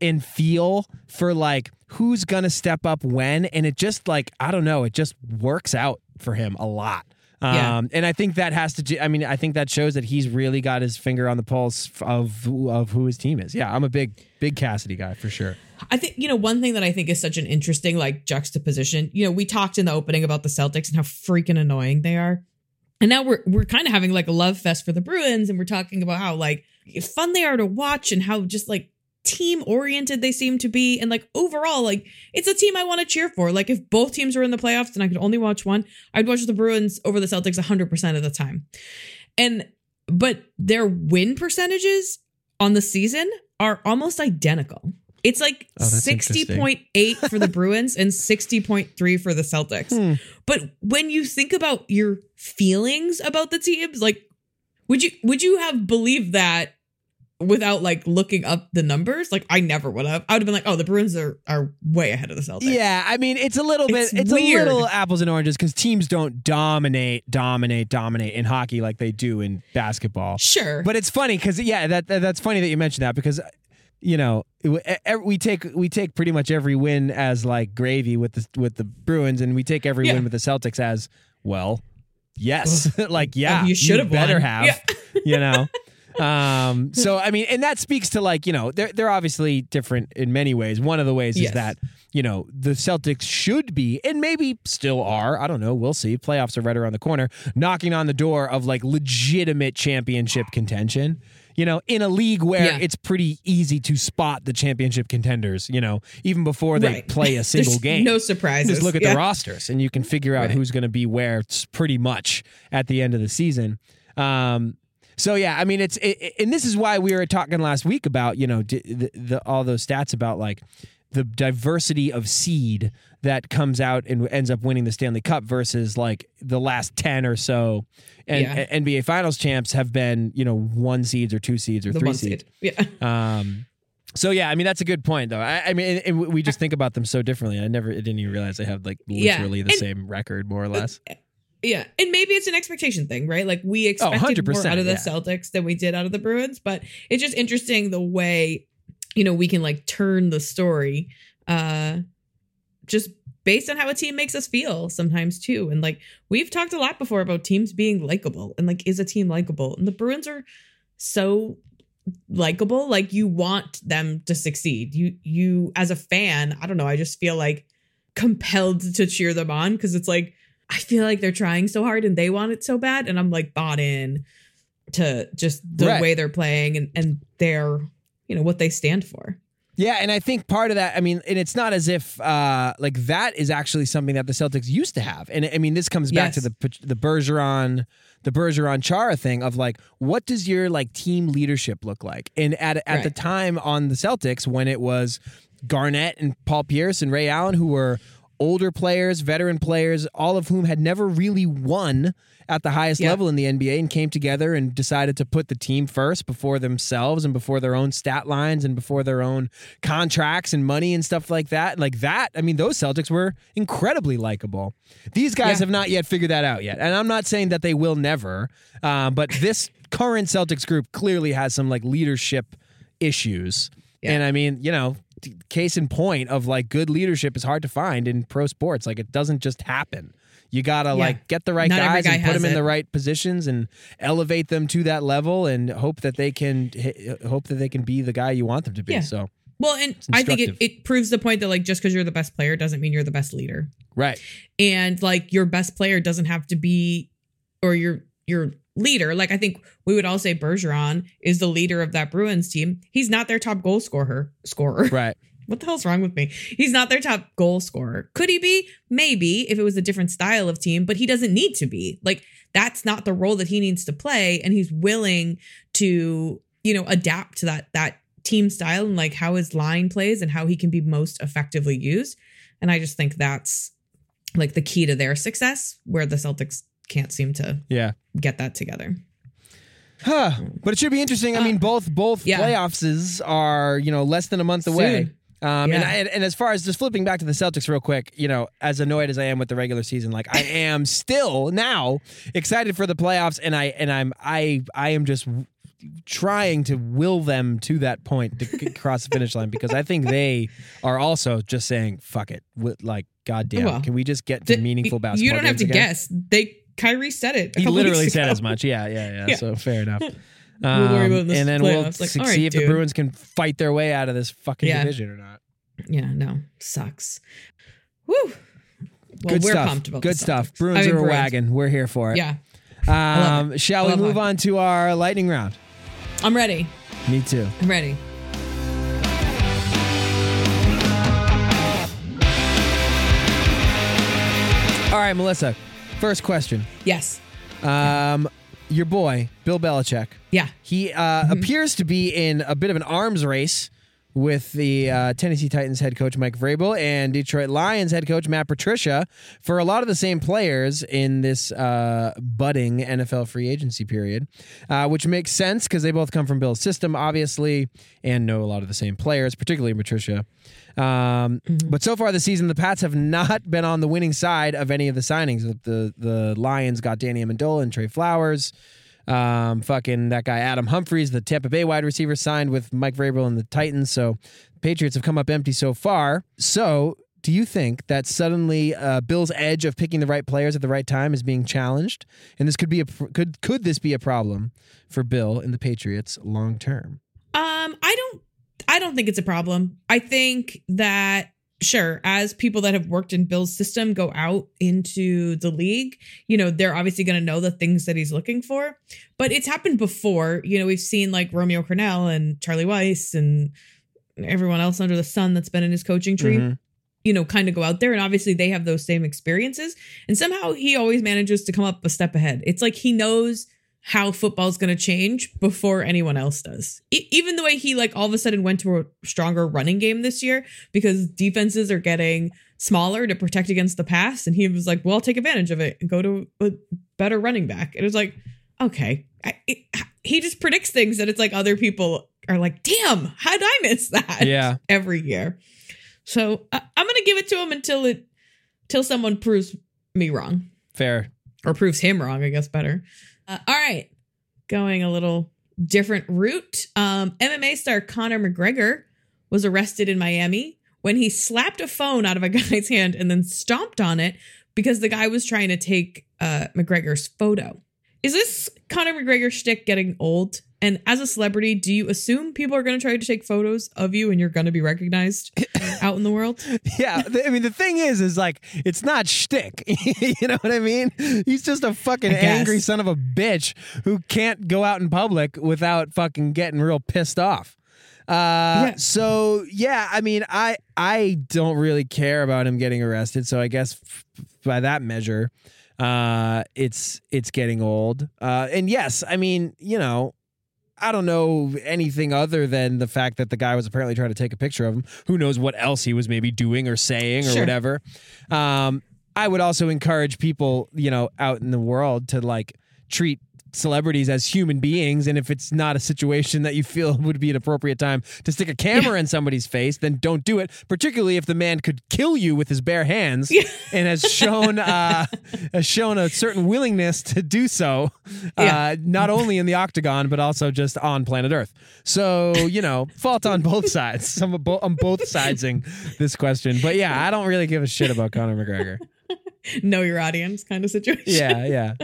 and feel for like who's gonna step up when, and it just like I don't know, it just works out for him a lot. Yeah. Um, and I think that has to. do- I mean, I think that shows that he's really got his finger on the pulse of of who his team is. Yeah, I'm a big big Cassidy guy for sure. I think you know one thing that I think is such an interesting like juxtaposition. You know, we talked in the opening about the Celtics and how freaking annoying they are. And now we're we're kind of having like a love fest for the Bruins and we're talking about how like fun they are to watch and how just like team oriented they seem to be and like overall like it's a team I want to cheer for. Like if both teams were in the playoffs and I could only watch one, I'd watch the Bruins over the Celtics 100% of the time. And but their win percentages on the season are almost identical. It's like Oh, 60.8 for the Bruins and 60.3 for the Celtics. Hmm. But when you think about your feelings about the teams, like would you would you have believed that without like looking up the numbers? Like I never would have. I would have been like, "Oh, the Bruins are are way ahead of the Celtics." Yeah, I mean, it's a little bit, It's weird. a little apples and oranges because teams don't dominate, dominate, dominate in hockey like they do in basketball. Sure. But it's funny because yeah, that, that that's funny that you mentioned that because you know we take we take pretty much every win as like gravy with the with the Bruins, and we take every Yeah. win with the Celtics as well. Yes, like yeah, you should have better won. have. Yeah. You know. Um. So I mean, and that speaks to like you know they're they're obviously different in many ways. One of the ways Yes. is that you know, the Celtics should be, and maybe still are, I don't know, we'll see. Playoffs are right around the corner, knocking on the door of like legitimate championship contention. You know, in a league where Yeah. it's pretty easy to spot the championship contenders, you know, even before they Right. play a single There's game. No surprises. Just look at Yeah. the rosters and you can figure out Right. who's going to be where pretty much at the end of the season. Um, so yeah, I mean, it's it, and this is why we were talking last week about you know d- the, the, all those stats about like the diversity of seed that comes out and ends up winning the Stanley Cup versus like the last ten or so, and Yeah. NBA Finals champs have been you know one seeds or two seeds or The three seeds. seed. Yeah. Um, so yeah, I mean that's a good point though. I, I mean, and- and we just think about them so differently. I never, I didn't even realize they have like Yeah. literally the And- same record, more or less. Yeah, and maybe it's an expectation thing, right? Like we expected more out of the yeah. Celtics than we did out of the Bruins, but it's just interesting the way you know we can like turn the story uh just based on how a team makes us feel sometimes too. And like we've talked a lot before about teams being likable and like is a team likable? And the Bruins are so likable like you want them to succeed you you as a fan i don't know i just feel like compelled to cheer them on because it's like I feel like they're trying so hard and they want it so bad, and I'm like bought in to just the Right. way they're playing and and their you know what they stand for. Yeah, and I think part of that, I mean, and it's not as if uh like that is actually something that the Celtics used to have. And I mean, this comes back to the the Bergeron the Bergeron Chara thing of like what does your like team leadership look like? And at at the time on the Celtics when it was Garnett and Paul Pierce and Ray Allen who were older players, veteran players, all of whom had never really won at the highest Yeah. level in the NBA and came together and decided to put the team first before themselves and before their own stat lines and before their own contracts and money and stuff like that. Like that, I mean, those Celtics were incredibly likable. These guys Yeah. have not yet figured that out yet. And I'm not saying that they will never, uh, but this current Celtics group clearly has some like leadership issues. Yeah. And I mean, you know, case in point of like good leadership is hard to find in pro sports. Like it doesn't just happen. You gotta like get the right Not guys guy and put them in it. the right positions and elevate them to that level and hope that they can hope that they can be the guy you want them to be. Yeah. So Well, and I think it, it proves the point that like just because you're the best player doesn't mean you're the best leader. right, and like your best player doesn't have to be or your your leader. Like i think we would all say bergeron is the leader of that bruins team. He's not their top goal scorer scorer. Right. what the hell's wrong with me? He's not their top goal scorer. Could he be? Maybe if it was a different style of team but he doesn't need to be. Like that's not the role that he needs to play and he's willing to you know adapt to that that team style and like how his line plays and how he can be most effectively used. And i just think that's like the key to their success where the celtics can't seem to Yeah. Get that together Huh. But it should be interesting. I mean, both both Uh, yeah. playoffs are you know less than a month away. Soon. Um, and, I, and as far as just flipping back to the Celtics real quick, you know, as annoyed as I am with the regular season, like I am still now excited for the playoffs, and I and I'm I I am just trying to will them to that point to cross the finish line because I think they are also just saying fuck it, like goddamn, Well, can we just get to The- meaningful basketball? you don't have to again? guess they Kyrie said it He literally said as much. Yeah, yeah, yeah. Yeah. So fair enough. We'll Um, this and then we'll. Like, see right, if the. Bruins can fight their way out of this fucking Yeah. division or not. Yeah, no, sucks. Woo. Well, Good we're stuff. pumped about Good stuff. Bruins I mean, are a Bruins. wagon. We're here for it. Yeah, Um, shall we move hockey. on to our lightning round? I'm ready. Me too. I'm ready. All right, Melissa. First question. Yes. Um, your boy Bill Belichick. Yeah. He uh, Mm-hmm. appears to be in a bit of an arms race with the uh, Tennessee Titans head coach Mike Vrabel and Detroit Lions head coach Matt Patricia for a lot of the same players in this uh, budding NFL free agency period, uh, which makes sense because they both come from Bill's system, obviously, and know a lot of the same players, particularly Patricia. Um, But so far this season, the Pats have not been on the winning side of any of the signings. The the Lions got Danny Amendola and Trey Flowers. Um, fucking that guy Adam Humphries, the Tampa Bay wide receiver, signed with Mike Vrabel and the Titans. So Patriots have come up empty so far. So do you think that suddenly uh, Bill's edge of picking the right players at the right time is being challenged, and this could be a could could this be a problem for Bill and the Patriots long term? Um, I don't I don't think it's a problem. I think that sure, as people that have worked in Bill's system go out into the league, you know, they're obviously going to know the things that he's looking for. But it's happened before. You know, we've seen like Romeo Crennel and Charlie Weis and everyone else under the sun that's been in his coaching tree. Mhm. You know, kind of go out there, and obviously they have those same experiences. And somehow he always manages to come up a step ahead. It's like he knows how football's going to change before anyone else does. E- even the way he like all of a sudden went to a stronger running game this year because defenses are getting smaller to protect against the pass and he was like, "Well, I'll take advantage of it and go to a better running back." It was like, "Okay." I, it, he just predicts things that it's like other people are like, "Damn, how did I miss that?" Yeah. every year. So I I'm going to give it to him until it till someone proves me wrong Fair. or proves him wrong, I guess better. Uh, all right, going a little different route. Um, MMA star Conor McGregor was arrested in Miami when he slapped a phone out of a guy's hand and then stomped on it because the guy was trying to take uh, McGregor's photo. Is this Conor McGregor shtick getting old? And as a celebrity, do you assume people are going to try to take photos of you and you're going to be recognized out in the world? Yeah, I mean the thing is, is like it's not shtick. you know what I mean? He's just a fucking angry son of a bitch who can't go out in public without fucking getting real pissed off. Uh, Yeah. so yeah, I mean, I I don't really care about him getting arrested. So I guess f- by that measure, uh, it's it's getting old. Uh, and yes, I mean, you know, I don't know anything other than the fact that the guy was apparently trying to take a picture of him. Who knows what else he was maybe doing or saying or Sure. whatever. Um, I would also encourage people, you know, out in the world to like treat celebrities as human beings and if it's not a situation that you feel would be an appropriate time to stick a camera in somebody's face then don't do it particularly if the man could kill you with his bare hands and has shown uh has shown a certain willingness to do so uh Yeah. not only in the octagon but also just on planet earth. So you know fault on both sides. I'm, bo- I'm both sidesing this question. But yeah i don't really give a shit about conor mcgregor. Know your audience kind of situation. yeah yeah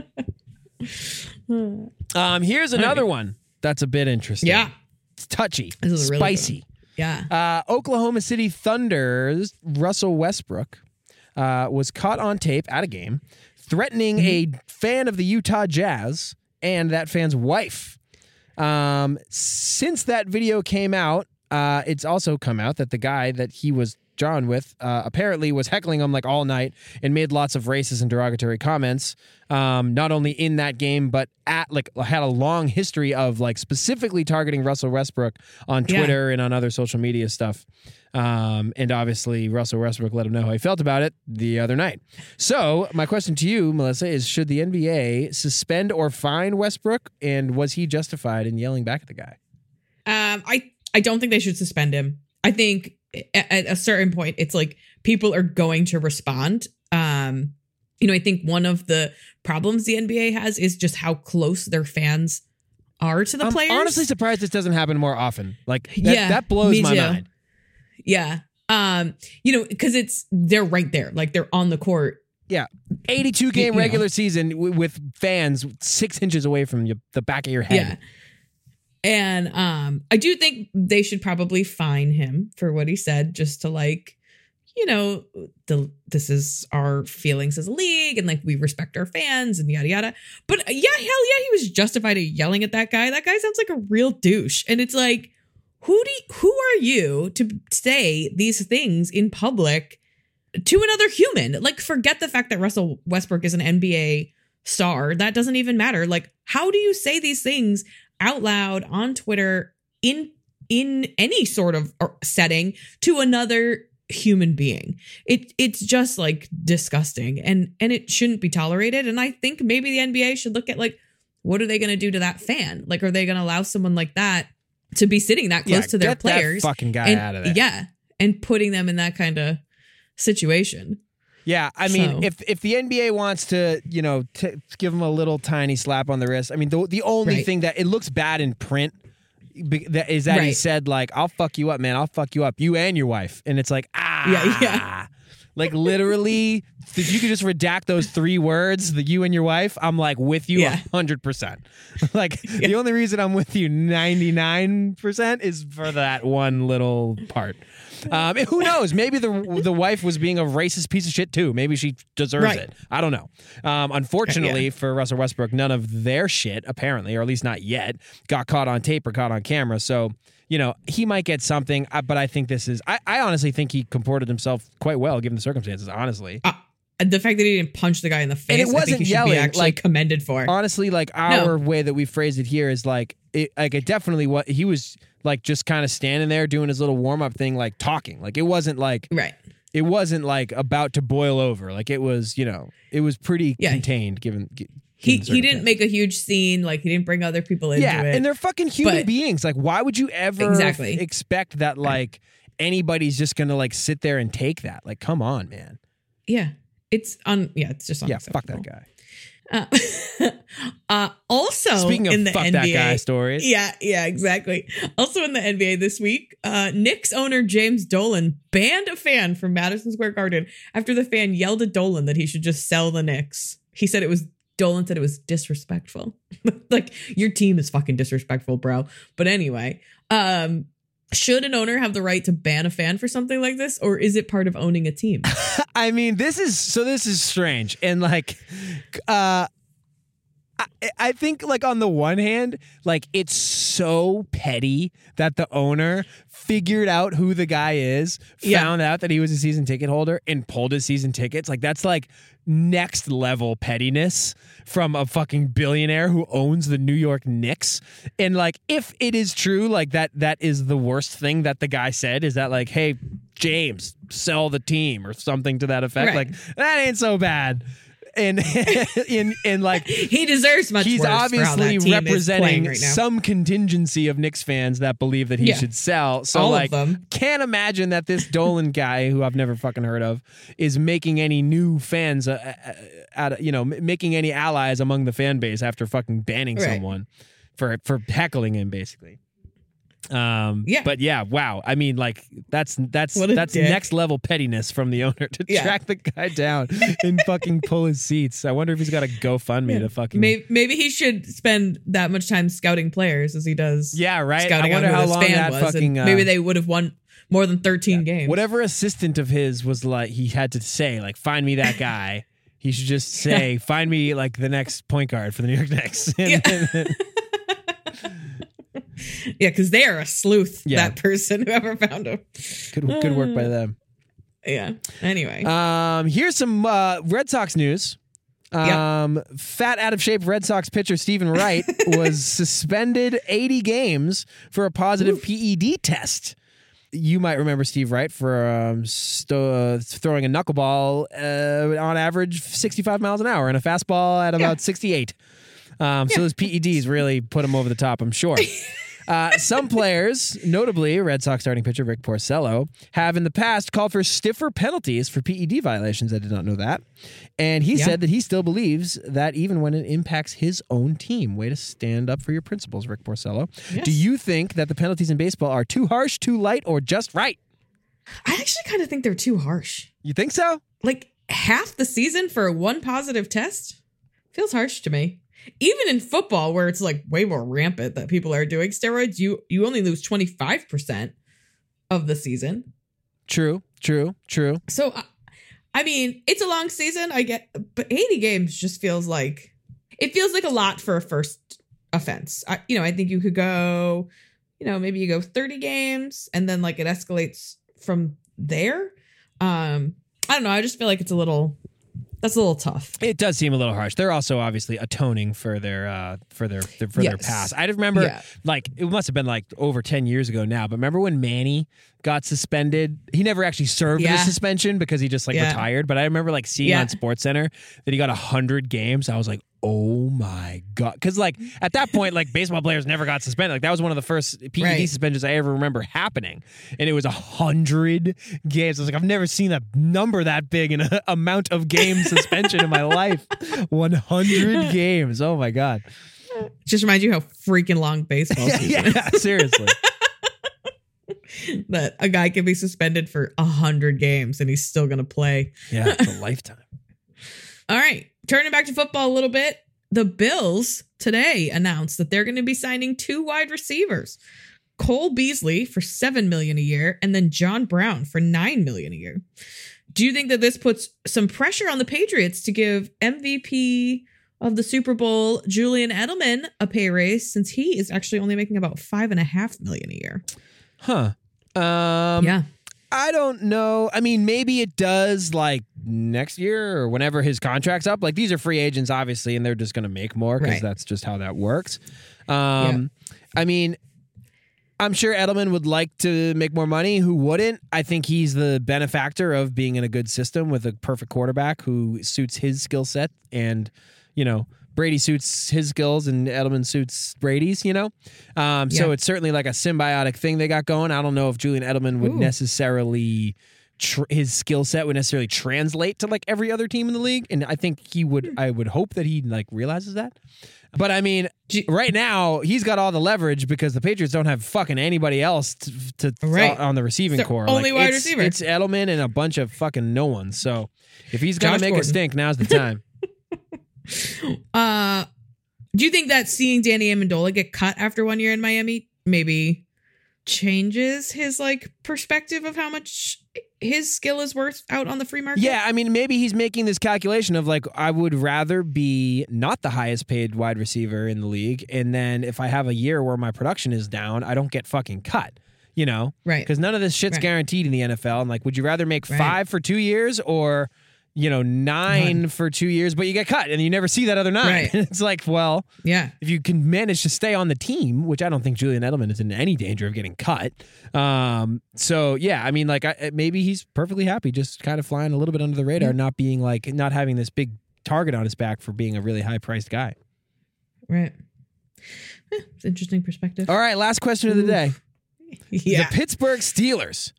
um here's another one that's a bit interesting. Yeah. it's touchy. This is a really good spicy. Yeah. uh, Oklahoma City Thunder's Russell Westbrook uh, was caught on tape at a game threatening a fan of the Utah Jazz and that fan's wife. Um, since that video came out, uh, it's also come out that the guy that he was drawn with uh, apparently was heckling him like all night and made lots of racist and derogatory comments. Um, not only in that game, but at like had a long history of like specifically targeting Russell Westbrook on Yeah. Twitter and on other social media stuff. Um, and obviously, Russell Westbrook let him know how he felt about it the other night. So, my question to you, Melissa, is should the NBA suspend or fine Westbrook? And was he justified in yelling back at the guy? Um, I I don't think they should suspend him. I think at, a certain point, it's like people are going to respond. Um, you know, I think one of the problems the NBA has is just how close their fans are to the I'm players. honestly surprised this doesn't happen more often. Like, that, Yeah, that blows me my too. mind. yeah. Um, you know, because it's they're right there, like they're on the court. yeah 82 game You know. regular season with fans six inches away from you, the back of your head. Yeah. And um I do think they should probably fine him for what he said just to like you know the this is our feelings as a league and like we respect our fans and yada yada. But uh, yeah, hell yeah, he was justified in yelling at that guy. That guy sounds like a real douche. And it's like who do you, who are you to say these things in public to another human? Like forget the fact that Russell Westbrook is an NBA star. That doesn't even matter. Like how do you say these things out loud on Twitter in in any sort of uh, setting to another human being. It it's just like disgusting and and it shouldn't be tolerated and I think maybe the NBA should look at like what are they going to do to that fan? Like are they going to allow someone like that to be sitting that close Yeah, to their get that players fucking guy and out of there. yeah, and putting them in that kind of situation. Yeah, I mean, So- if if the NBA wants to, you know, t- give him a little tiny slap on the wrist, I mean, the the only Right. thing that it looks bad in print that is that he said like, "I'll fuck you up, man. I'll fuck you up, you and your wife," and it's like, ah, Yeah, yeah. Like literally, if you could just redact those three words, the you and your wife, I'm like with you Yeah. hundred percent. Like the only reason I'm with you ninety nine percent is for that one little part. Um, who knows? Maybe the the wife was being a racist piece of shit too. Maybe she deserves Right. it. I don't know. Um, unfortunately for Russell Westbrook, none of their shit apparently, or at least not yet, got caught on tape or caught on camera. So you know he might get something. uh, But I think this is. I, I honestly think he comported himself quite well given the circumstances. Honestly. Uh, the fact that he didn't punch the guy in the face, it I think wasn't he should yelling, be actually like- commended for. honestly like our way that we phrase it here is like it like it definitely what he was like just kind of standing there doing his little warm-up thing like talking like it wasn't like right. it wasn't like about to boil over like it was you know it was pretty Yeah. contained given, gi- He he didn't make a huge scene. Like he didn't bring other people into yeah it. and they're fucking human But- beings like why would you ever Exactly. expect that like anybody's just gonna like sit there and take that like come on man yeah, it's on. Yeah, it's just on. yeah fuck that guy Uh, uh, also, speaking of in the fuck NBA, that guy stories Yeah, yeah, exactly. Also in the NBA this week, uh, Knicks owner James Dolan banned a fan from Madison Square Garden after the fan yelled at Dolan that he should just sell the Knicks. He said it was Dolan said it was disrespectful. like your team is fucking disrespectful, bro. But anyway, um, should an owner have the right to ban a fan for something like this, or is it part of owning a team? I mean, this is so. This is strange, and like, uh, I, I think like on the one hand, like it's so petty that the owner figured out who the guy is, Yeah. found out that he was a season ticket holder, and pulled his season tickets. Like that's like next level pettiness from a fucking billionaire who owns the New York Knicks. And like, if it is true, like that, that is the worst thing that the guy said. Is that like, hey, James, sell the team or something to that effect? Right. Like that ain't so bad. And in in like he deserves much. he's worse for how obviously that team is playing representing right now. some contingency of Knicks fans that believe that he Yeah. should sell. So All like can't imagine that this Dolan guy who I've never fucking heard of is making any new fans uh, uh, out of, you know making any allies among the fan base after fucking banning Right. someone for for heckling him basically. Um Yeah. but yeah, wow. I mean like that's that's that's dick. next level pettiness from the owner to Yeah. track the guy down and fucking pull his seats. I wonder if he's got a GoFundMe Yeah. to fucking Maybe, maybe he should spend that much time scouting players as he does. Yeah, right. Scouting I wonder how long that was, fucking uh, maybe they would have won more than thirteen games. whatever assistant of his was like he had to say like find me that guy. he should just say find me like the next point guard for the New York Knicks. And Yeah. then- Yeah, because they are a sleuth. Yeah. That person, whoever found him. good good work by them. Yeah. Anyway. Um, here's some uh, Red Sox news. Yeah. Um, fat out of shape Red Sox pitcher Steven Wright was suspended 80 games for a positive PED test. You might remember Steve Wright for um, sto- uh, throwing a knuckleball uh, on average 65 miles an hour and a fastball at about 68. Um, So those PEDs really put him over the top, I'm sure. Uh, some players, notably Red Sox starting pitcher Rick Porcello, have in the past called for stiffer penalties for PED violations. I did not know that. And he Yeah. said that he still believes that even when it impacts his own team. Way to stand up for your principles, Rick Porcello. Yes. Do you think that the penalties in baseball are too harsh, too light, or just right? I actually kind of think they're too harsh. You think so? Like half the season for one positive test feels harsh to me. Even in football, where it's like way more rampant that people are doing steroids, you you only lose twenty five percent of the season. True, true, true. So, I- I mean, it's a long season. I get, but 80 games just feels like it feels like a lot for a first offense. I, you know, I think you could go, you know, maybe you go 30 games and then like it escalates from there. Um, I don't know. I just feel like it's a little, that's a little tough. It does seem a little harsh. They're also obviously atoning for their uh for their, their for their past. I remember Yeah. like it must have been like over 10 years ago now, but remember when Manny got suspended? He never actually served Yeah. the suspension because he just like Yeah. retired, but I remember like seeing on Sports Center that he got 100 games. I was like, "Oh my god." Cuz like at that point like baseball players never got suspended. Like that was one of the first PED Right. suspensions I ever remember happening. And it was a 100 games. I was like, "I've never seen a number that big in a amount of game suspension in my life." 100 games. Oh my god. Just reminds you how freaking long baseball Yeah, season yeah, seriously. is. that a guy can be suspended for a 100 games and he's still going to play. Yeah, it's a lifetime. All right. Turning back to football a little bit. The Bills today announced that they're going to be signing two wide receivers. Cole Beasley for 7 million a year and then John Brown for 9 million a year. Do you think that this puts some pressure on the Patriots to give MVP of the Super Bowl, Julian Edelman, a pay raise since he is actually only making about five and a half million a year? Huh. Um, yeah. I don't know. I mean, maybe it does like next year or whenever his contract's up. Like these are free agents, obviously, and they're just going to make more because Right. that's just how that works. Um, I mean, I'm sure Edelman would like to make more money. Who wouldn't? I think he's the benefactor of being in a good system with a perfect quarterback who suits his skill set and, you know, Brady suits his skills and Edelman suits Brady's, you know? Um, so it's certainly like a symbiotic thing they got going. I don't know if Julian Edelman would Ooh. necessarily, tr- his skill set would necessarily translate to like every other team in the league. And I think he would, I would hope that he like realizes that. But I mean, right now he's got all the leverage because the Patriots don't have fucking anybody else to, to Right. on the receiving corps. only Like, wide it's- receiver. It's Edelman and a bunch of fucking no ones. So if he's gonna Josh make a stink, now's the time. Uh, do you think that seeing Danny Amendola get cut after one year in Miami maybe changes his like perspective of how much his skill is worth out on the free market? yeah, I mean, maybe he's making this calculation of like, I would rather be not the highest paid wide receiver in the league, and then if I have a year where my production is down, I don't get fucking cut. You know, right. because none of this shit's Right. guaranteed in the NFL. And like, would you rather make Right. five for two years or, you know, nine for two years, but you get cut and you never see that other nine? Right. it's like, well, Yeah, if you can manage to stay on the team, which I don't think Julian Edelman is in any danger of getting cut. Um, so yeah, I mean, like, I, maybe he's perfectly happy just kind of flying a little bit under the radar, not being like, not having this big target on his back for being a really high priced guy. right. Eh, it's interesting perspective. All right, last question of the day. yeah. The Pittsburgh Steelers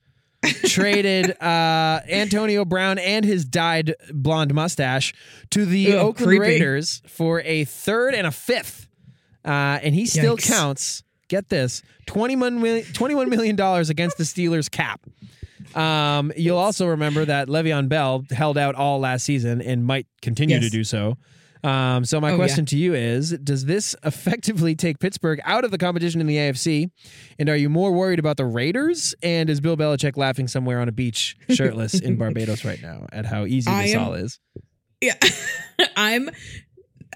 traded uh, Antonio Brown and his dyed blonde mustache to the Ew, Oakland creepy. Raiders for a third and a fifth. Uh, and he still Yikes. counts, get this, $21 million, $21 million against the Steelers cap. Um, you'll also remember that Le'Veon Bell held out all last season and might continue Yes. to do so. Um, so my Oh, question to you is: Does this effectively take Pittsburgh out of the competition in the AFC? And are you more worried about the Raiders? And is Bill Belichick laughing somewhere on a beach, shirtless in Barbados right now, at how easy I this am- all is? Yeah. I'm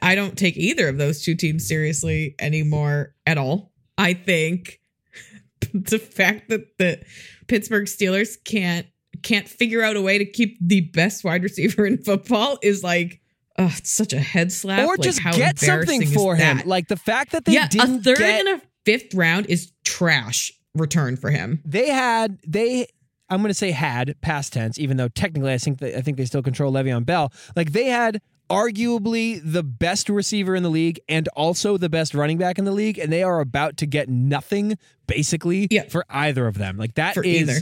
I don't take either of those two teams seriously anymore at all. I think the fact that the Pittsburgh Steelers can't can't figure out a way to keep the best wide receiver in football is like oh, it's such a head slap. or Like, just how get something for him. that? Like the fact that they yeah, a didn't third get, and a fifth round is trash return for him. they had they. I'm going to say had past tense, even though technically I think that, I think they still control Le'Veon Bell. Like they had arguably the best receiver in the league and also the best running back in the league, and they are about to get nothing basically Yeah. for either of them. Like that For is. either.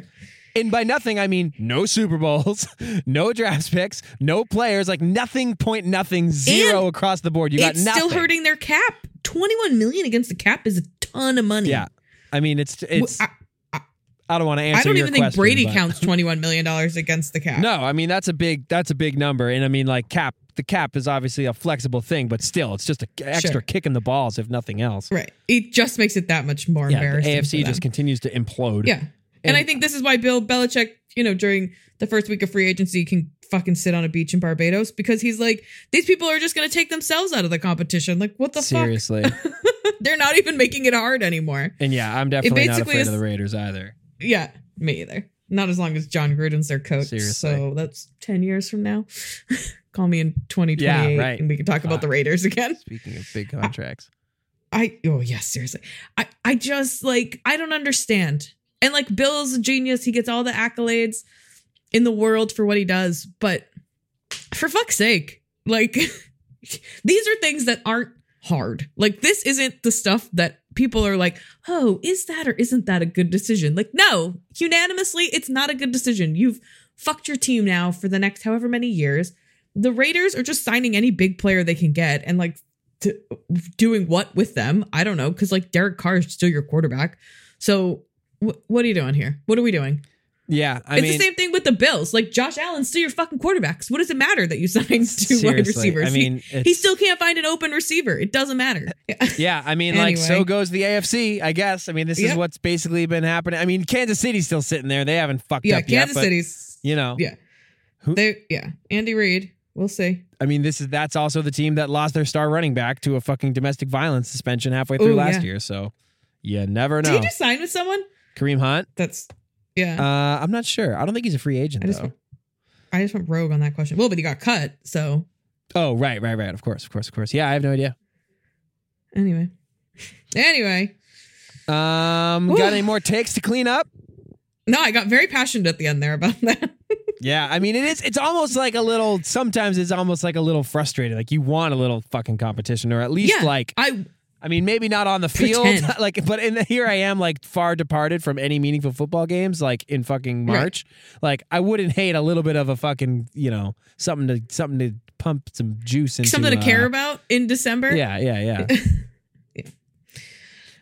And by nothing, I mean no Super Bowls, no draft picks, no players, like nothing, point nothing, zero And across the board. You got it's nothing. still hurting their cap. 21 million against the cap is a ton of money. Yeah. I mean, it's it's. I, I don't want to answer. I don't even think question, Brady but- counts 21 million dollars against the cap. No, I mean that's a big that's a big number, and I mean like cap. The cap is obviously a flexible thing, but still, it's just an extra Sure. kick in the balls, if nothing else. Right. It just makes it that much more Yeah, the embarrassing. for AFC just continues to implode. Yeah. And, And- I think this is why Bill Belichick, you know, during the first week of free agency can fucking sit on a beach in Barbados because he's like, these people are just going to take themselves out of the competition. Like, what the seriously. fuck? Seriously. They're not even making it hard anymore. and yeah, I'm definitely not afraid is- of the Raiders either. Yeah, me either. Not as long as Jon Gruden's their coach. Seriously. So that's 10 years from now. Call me in 2028 Yeah, right. and we can talk about the Raiders again. Speaking of big contracts, I oh yes, seriously. I I just like I don't understand. And like Bill's a genius. He gets all the accolades in the world for what he does, but for fuck's sake, like these are things that aren't hard. Like this isn't the stuff that people are like, "Oh, is that or isn't that a good decision?" Like no, unanimously it's not a good decision. You've fucked your team now for the next however many years. The Raiders are just signing any big player they can get and like to, doing what with them? I don't know because like Derek Carr is still your quarterback. So wh- what are you doing here? What are we doing? Yeah, I it's mean, the same thing with the Bills. Like Josh Allen's still your fucking quarterbacks. What does it matter that you signed two wide receivers? I He- mean, he, it's- still can't find an open receiver. It doesn't matter. Yeah, I mean, like so goes the AFC. I guess. I mean, this is what's basically been happening. I mean, Kansas City's still sitting there. They haven't fucked yeah, up yet, Kansas City's. you know, Yeah. Who- They yeah. Andy Reid. We'll see. I mean, this is that's also the team that lost their star running back to a fucking domestic violence suspension halfway through Ooh, last yeah. year. So you never know. Did he just sign with someone? Kareem Hunt. That's yeah. Uh, I'm not sure. I don't think he's a free agent I just though. I just went rogue on that question. Well, but he got cut. So Oh, right, right, right. Of course, of course, of course. Yeah, I have no idea. anyway. Anyway. Um, Whew. got any more takes to clean up? No, I got very passionate at the end there about that. Yeah, I mean, it is. It's almost like a little. Sometimes it's almost like a little frustrated. Like you want a little fucking competition, or at least Yeah. like. I I mean, maybe not on the field, Pretend. like, but in the, here I am, like far departed from any meaningful football games, like in fucking Right. March. Like, I wouldn't hate a little bit of a fucking, you know, something to something to pump some juice into. something to uh, care about in December. Yeah, yeah. Yeah.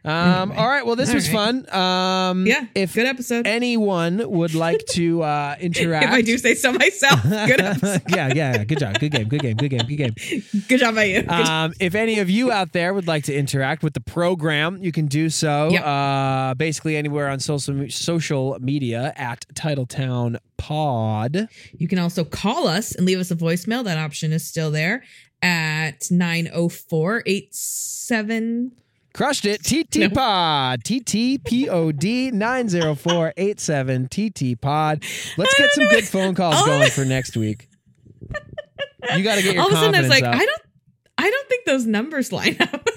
Um. Anyway. All right. Well, this All was right. fun. Um. Yeah. If good episode. anyone would like to uh, interact, if I do say so myself. Good episode. yeah, yeah, yeah. Good job. Good game. Good game. Good game. Good game. Good job by you. Um, if any of you out there would like to interact with the program, you can do so. Yep. Uh, basically anywhere on social social media at Titletown Pod. You can also call us and leave us a voicemail. That option is still there at 904 87. Crushed it. TT. Pod. TTPOD 90487 TT Pod. Let's get some good phone calls going for next week. You got to get your All of a sudden, I was like, up. I don't. I don't think those numbers line up.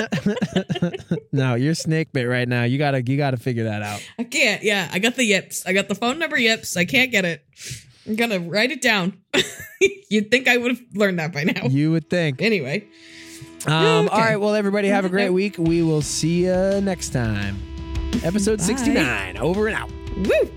no, you're snake bit right now. You gotta you gotta figure that out. I can't. Yeah, I got the yips. I got the phone number yips. I can't get it. I'm gonna write it down. You'd think I would have learned that by now. You would think. Anyway, Um, Okay. All right. Well, everybody have a great week. We will see you next time. Episode Bye. 69. Over and out. woo.